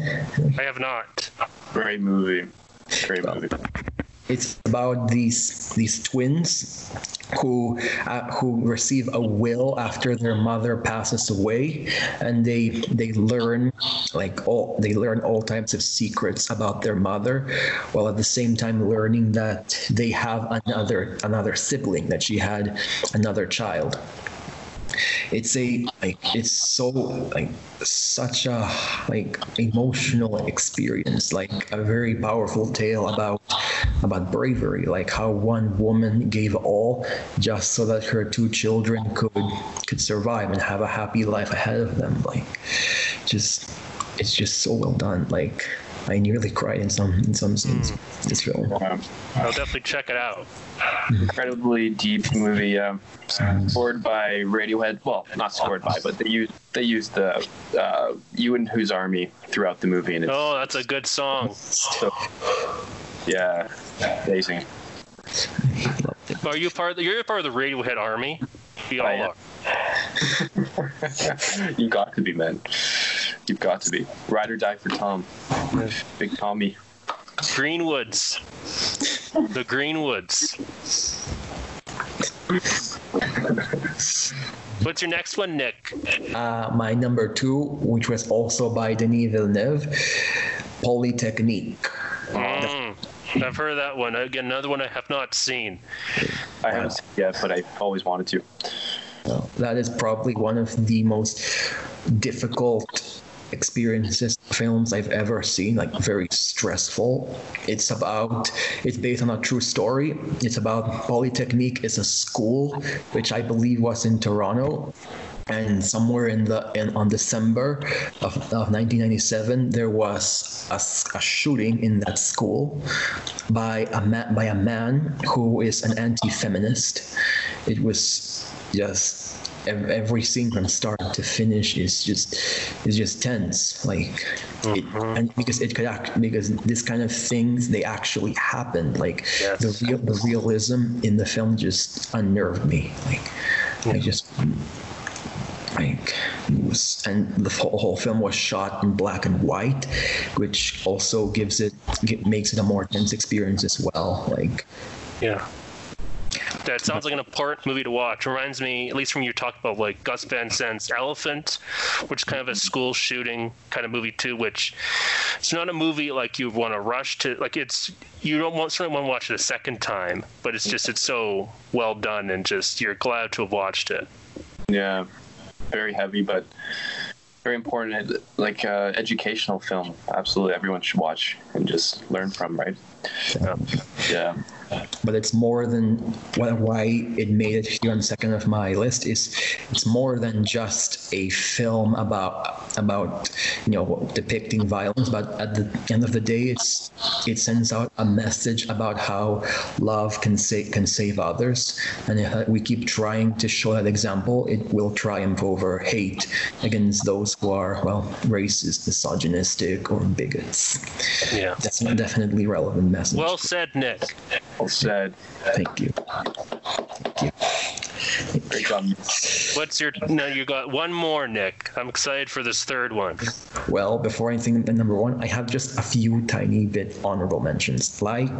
Speaker 1: I have not.
Speaker 3: Great movie. Great movie.
Speaker 2: It's about these these twins who uh, who receive a will after their mother passes away, and they they learn like all they learn all types of secrets about their mother, while at the same time learning that they have another another sibling that she had another child it's a like it's so like such a like emotional experience like a very powerful tale about about bravery like how one woman gave all just so that her two children could could survive and have a happy life ahead of them like just it's just so well done like I nearly cried in some in some scenes. This film.
Speaker 3: Um,
Speaker 1: I'll definitely check it out.
Speaker 3: incredibly deep movie. Um, scored by Radiohead. Well, not scored by, but they used they used the uh, "You and Whose Army" throughout the movie, and it's
Speaker 1: Oh, that's a good song.
Speaker 3: so yeah, amazing.
Speaker 1: Are you part? Of the, you're part of the Radiohead army. We all
Speaker 3: I am.
Speaker 1: are.
Speaker 3: you got to be, man. You've got to be. Ride or die for Tom. Big Tommy.
Speaker 1: Greenwoods. The Greenwoods. What's your next one, Nick?
Speaker 2: Uh, my number two, which was also by Denis Villeneuve, Polytechnique.
Speaker 1: Mm, I've heard of that one. Again, another one I have not seen.
Speaker 3: I haven't seen yet, but I always wanted to.
Speaker 2: That is probably one of the most difficult experiences films I've ever seen like very stressful. It's about it's based on a true story. It's about Polytechnique is a school which I believe was in Toronto and somewhere in the in on December of, of 1997 there was a, a shooting in that school by a man by a man who is an anti-feminist. It was just every scene from start to finish is just is just tense like it, mm-hmm. and because it could act because this kind of things they actually happened like
Speaker 1: Yes.
Speaker 2: the real the realism in the film just unnerved me like I just like it was and the whole, film was shot in black and white which also gives it gi- makes it a more tense experience as well like
Speaker 1: Yeah. That sounds like an important movie to watch. Reminds me, at least from you talked about like Gus Van Sant's Elephant, which is kind of a school shooting kind of movie too. Which it's not a movie like you want to rush to. Like it's you don't want certainly want to watch it a second time, but it's just it's so well done and just you're glad to have watched it.
Speaker 3: Yeah, very heavy, but very important. Like uh, educational film. Absolutely, everyone should watch and just learn from. Right?
Speaker 1: Yeah.
Speaker 3: Yeah.
Speaker 2: But it's more than why it made it here on the second of my list is it's more than just a film about about you know depicting violence but at the end of the day it's it sends out a message about how love can save can save others and if we keep trying to show that example it will triumph over hate against those who are well racist misogynistic or bigots
Speaker 1: Yeah.
Speaker 2: that's a definitely relevant message
Speaker 1: Well said, Nick.
Speaker 3: Well said.
Speaker 2: thank you
Speaker 3: Great job.
Speaker 1: What's your no? You got one more, Nick. I'm excited for this third one.
Speaker 2: Well, before anything, the number one, I have just a few tiny bit honorable mentions, like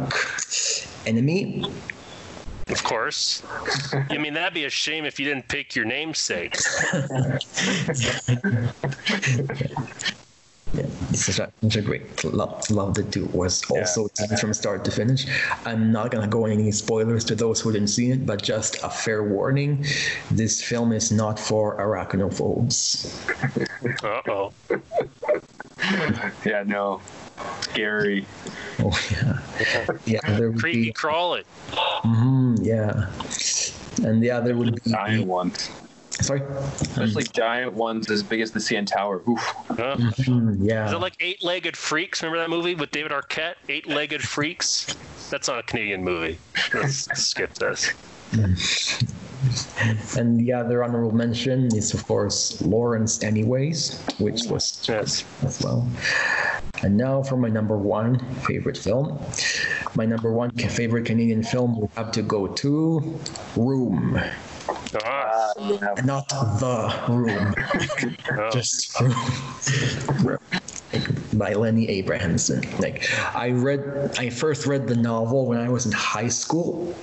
Speaker 2: Enemy.
Speaker 1: Of course. I mean, that'd be a shame if you didn't pick your namesake.
Speaker 2: Yeah, it's such a, such a great love, loved it too. Was also tense from start to finish. I'm not gonna go any spoilers to those who didn't see it, but just a fair warning: this film is not for arachnophobes.
Speaker 1: Uh oh.
Speaker 3: Yeah, no. Scary.
Speaker 2: Oh yeah, yeah. There would
Speaker 1: Creepy
Speaker 2: be,
Speaker 1: crawl it.
Speaker 2: Mhm, yeah, and the other would be
Speaker 3: Giant ones.
Speaker 2: Sorry.
Speaker 3: Especially giant ones as big as the CN Tower. Oof.
Speaker 1: Huh?
Speaker 2: Mm, yeah.
Speaker 1: Is it like Eight Legged Freaks? Remember that movie with David Arquette? Eight Legged Freaks? That's not a Canadian movie. Let's skip this.
Speaker 2: And the other honorable mention is, of course, Laurence Anyways, which was
Speaker 1: Yes.
Speaker 2: as well. And now for my number one favorite film. My number one favorite Canadian film would have to go to Room.
Speaker 1: Ah,
Speaker 3: yeah.
Speaker 2: Not The Room,
Speaker 1: oh.
Speaker 2: just Room. by Lenny Abrahamson. Like I read, I first read the novel when I was in high school,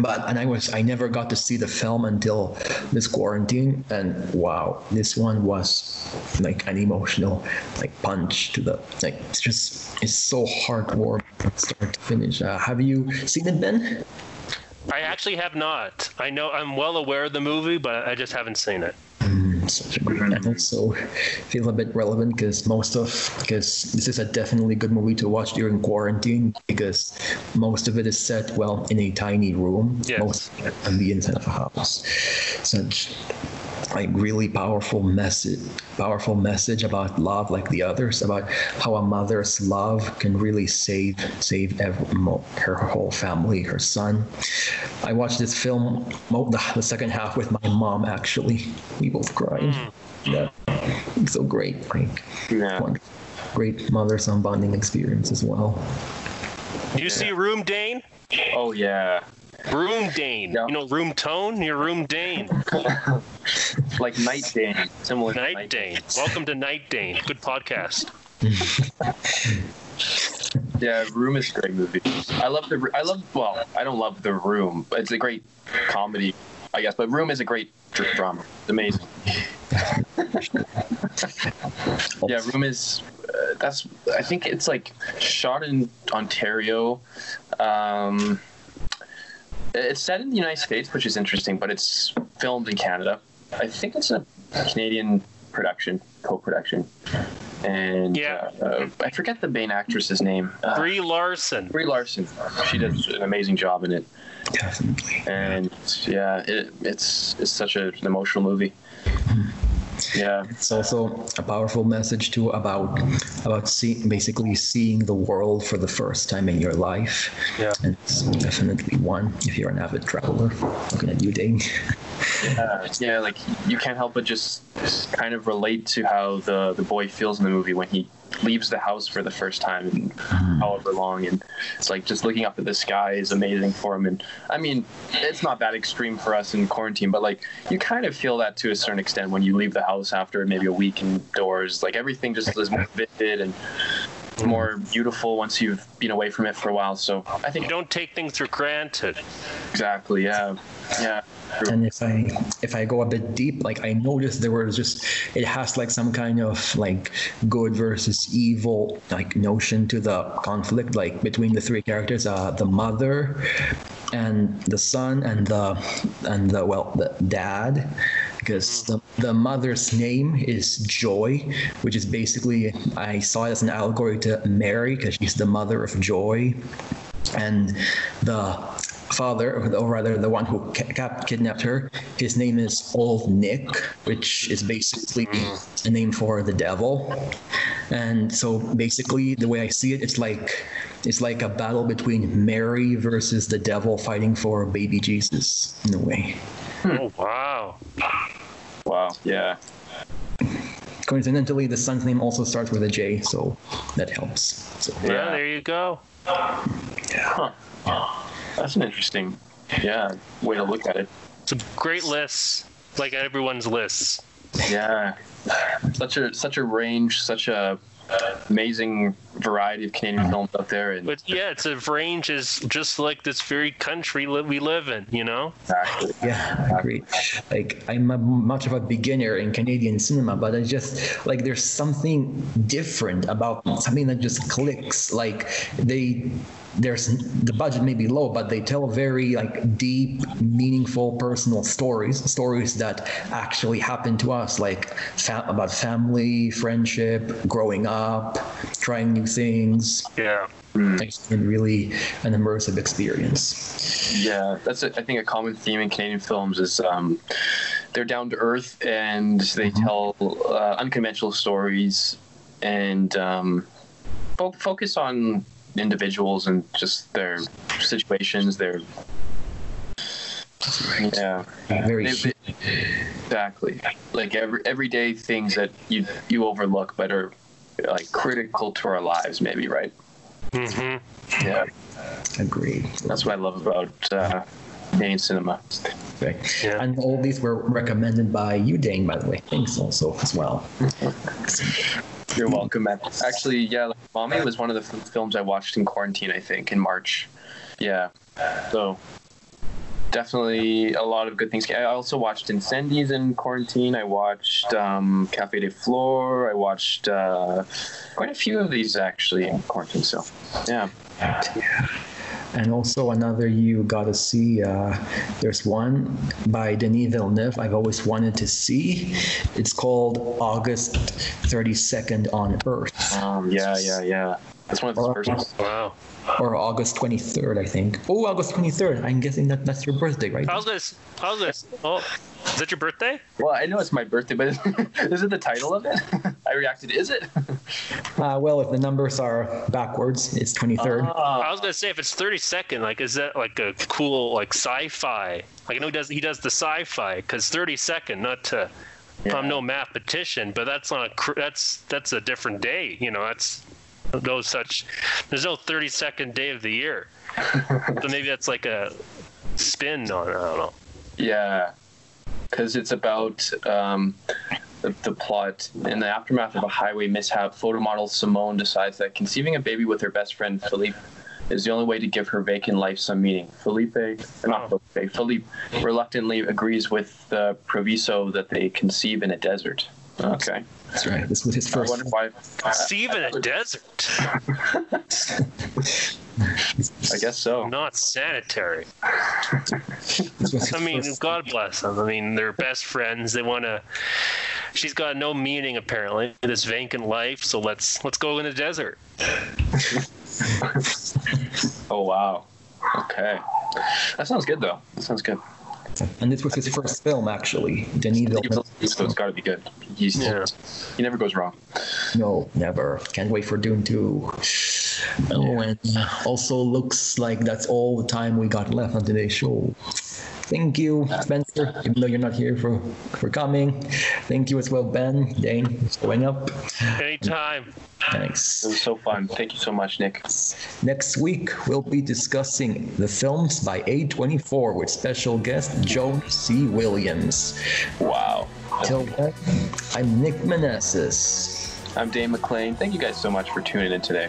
Speaker 2: but and I was I never got to see the film until this quarantine. And wow, this one was like an emotional like punch to the like. It's just it's so heartwarming from start to finish. Uh, have you seen it, Ben?
Speaker 1: I actually have not. I know I'm well aware of the movie, but I just haven't seen it.
Speaker 2: Mm, such a great and also feel a bit relevant because most of because this is a definitely good movie to watch during quarantine because most of it is set well in a tiny room
Speaker 1: Yes.
Speaker 2: most on the inside of a house such like really powerful message powerful message about love like the others about how a mother's love can really save save ev- mo- her whole family her son. I watched this film the, the second half with my mom actually. We both cried. Hmm. Yeah. So great like
Speaker 3: Yeah.
Speaker 2: great mother son bonding experience as well.
Speaker 1: You see Room Dane?
Speaker 3: Oh, yeah.
Speaker 1: Room Dane.
Speaker 3: Yeah.
Speaker 1: You know Room Tone? You're Room Dane.
Speaker 3: Like Night Dane. Similar to
Speaker 1: Night Dane. Welcome to Night Dane. Good podcast.
Speaker 3: Yeah, Room is a great movie. I love the. I love. Well, I don't love the Room, but it's a great comedy, I guess. But Room is a great dr- drama. It's amazing. yeah, Room is. Uh, that's. I think it's like shot in Ontario. Um, it's set in the United States, which is interesting, but it's filmed in Canada. I think it's a Canadian production, co-production, and
Speaker 1: Yeah.
Speaker 3: uh, uh, I forget the main actress's name. Uh,
Speaker 1: Brie Larson.
Speaker 3: Brie Larson. She does an amazing job in it,
Speaker 2: definitely
Speaker 3: and yeah, it, it's it's such a, an emotional movie. Yeah,
Speaker 2: it's also a powerful message too about about see, basically seeing the world for the first time in your life.
Speaker 1: Yeah.
Speaker 2: And it's definitely one if you're an avid traveler. Looking at you, Dane.
Speaker 3: uh, yeah, like you can't help but just kind of relate to how the the boy feels in the movie when he leaves the house for the first time in mm. however long, and it's like just looking up at the sky is amazing for him. And I mean, it's not that extreme for us in quarantine, but like you kind of feel that to a certain extent when you leave the house after maybe a week indoors. Like everything just is more vivid and more beautiful once you've been away from it for a while. So I
Speaker 1: You
Speaker 3: think
Speaker 1: don't take things for granted.
Speaker 3: exactly, yeah, yeah.
Speaker 2: And if I if I go a bit deep, like I noticed there was just it has like some kind of like good versus evil like notion to the conflict like between the three characters, uh, the mother and the son and the and the well the dad because mm. the, the mother's name is Joy, which is basically I saw it as an allegory to Mary because she's the mother of joy and the father, or rather the one who kidnapped her, his name is Old Nick, which is basically mm. a name for the devil. And so basically, the way I see it, it's like it's like a battle between Mary versus the devil fighting for baby Jesus in a way.
Speaker 1: Oh wow.
Speaker 3: Wow. Yeah.
Speaker 2: Coincidentally, the son's name also starts with a J, so that helps. So,
Speaker 1: Yeah,
Speaker 3: Yeah.
Speaker 1: there you go.
Speaker 3: Huh. That's an interesting, yeah, way to look at it.
Speaker 1: It's a great list, like everyone's lists.
Speaker 3: Yeah. Such a such a range, such a amazing variety of Canadian mm-hmm. films out there, and
Speaker 1: But yeah, it's a range is just like this very country that we live in, you know?
Speaker 3: exactly.
Speaker 2: Yeah, I agree. Like I'm a, much of a beginner in Canadian cinema, but I just like there's something different about something that just clicks. Like they there's the budget may be low, but they tell very like deep, meaningful, personal stories, stories that actually happen to us, like fa- about family, friendship, growing up, trying new things.
Speaker 1: Yeah.
Speaker 2: It's been really an immersive experience.
Speaker 3: Yeah, that's a, I think a common theme in Canadian films is um, they're down to earth and they tell uh, unconventional stories and um, fo- focus on individuals and just their situations. Their yeah,
Speaker 2: Very
Speaker 3: They- they- exactly. Like every everyday things that you you overlook, but are like critical to our lives. Maybe right.
Speaker 1: hmm
Speaker 3: Yeah,
Speaker 2: agreed.
Speaker 3: that's what I love about uh, Canadian cinema.
Speaker 2: Okay.
Speaker 1: Yeah.
Speaker 2: And all these were recommended by you, Dane, by the way. Thanks also as well.
Speaker 3: You're welcome, man. Actually, yeah, like, Mommy was one of the films I watched in quarantine. I think in March. Yeah, so definitely a lot of good things. I also watched Incendies in quarantine. I watched um, Cafe de Flore. I watched uh, quite a few of these actually in quarantine. So, yeah.
Speaker 2: And also another you got to see. Uh, there's one by Denis Villeneuve I've always wanted to see. It's called August 32nd on Earth,
Speaker 3: Um, yeah, yeah, yeah. That's one of the first ones.
Speaker 1: Wow.
Speaker 2: or August 23rd, I think. Oh, August 23rd. I'm guessing that that's your birthday, right?
Speaker 1: I was gonna, s- I was gonna, s- oh, is that your birthday?
Speaker 3: Well, I know it's my birthday, but is it the title of it? I reacted. Is it?
Speaker 2: Uh, well, if the numbers are backwards, it's 23rd.
Speaker 3: Ah.
Speaker 1: I was gonna say if it's 30 second, like is that like a cool like sci-fi? Like I know he does he does the sci-fi because 30 second, not to. I'm no mathematician, but that's on a cr- that's that's a different day. You know, that's no such. There's no 30 second day of the year. so maybe that's like a spin on. I don't know.
Speaker 3: Yeah, because it's about um, the, the plot. In the aftermath of a highway mishap, photo model Simone decides that conceiving a baby with her best friend Philippe is the only way to give her vacant life some meaning. Felipe, not Felipe, Philippe reluctantly agrees with the proviso that they conceive in a desert. Okay.
Speaker 2: That's right. This was his first.
Speaker 3: wonder why.
Speaker 1: Steve in a desert,
Speaker 3: I guess so.
Speaker 1: not sanitary.
Speaker 2: This was his
Speaker 1: I mean,
Speaker 2: first-
Speaker 1: God bless them. I mean, they're best friends. They want to. She's got no meaning apparently. This vacant life. So let's let's go in the desert.
Speaker 3: Oh wow. Okay. That sounds good though. That sounds good.
Speaker 2: And this was his first film, actually. Denis Villeneuve.
Speaker 3: So it's got to be good. He's,
Speaker 1: Yeah.
Speaker 3: He never goes wrong.
Speaker 2: No, never. Can't wait for Dune 2. Oh, and uh, also looks like that's all the time we got left on today's show. Thank you, Spencer, even though you're not here for, for coming. Thank you as well, Ben, Dane, for showing up.
Speaker 1: Anytime.
Speaker 2: Thanks.
Speaker 3: It was so fun. Thank you so much, Nick.
Speaker 2: Next week, we'll be discussing the films by A24 with special guest Joan C. Williams.
Speaker 3: Wow.
Speaker 2: Till then, I'm Nick Manassas.
Speaker 3: I'm Dave McLean. Thank you guys so much for tuning in today.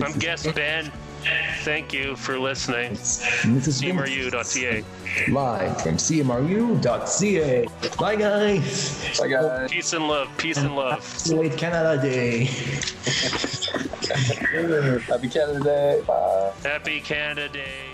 Speaker 1: I'm guest Ben. Thank you for listening.
Speaker 2: And this is Vince,
Speaker 1: CMRU.ca.
Speaker 2: live from CMRU.ca. Bye, guys.
Speaker 3: Bye, guys.
Speaker 1: Peace and love. Peace and love.
Speaker 2: Late Canada Day.
Speaker 3: Happy Canada Day. Bye.
Speaker 1: Happy Canada Day.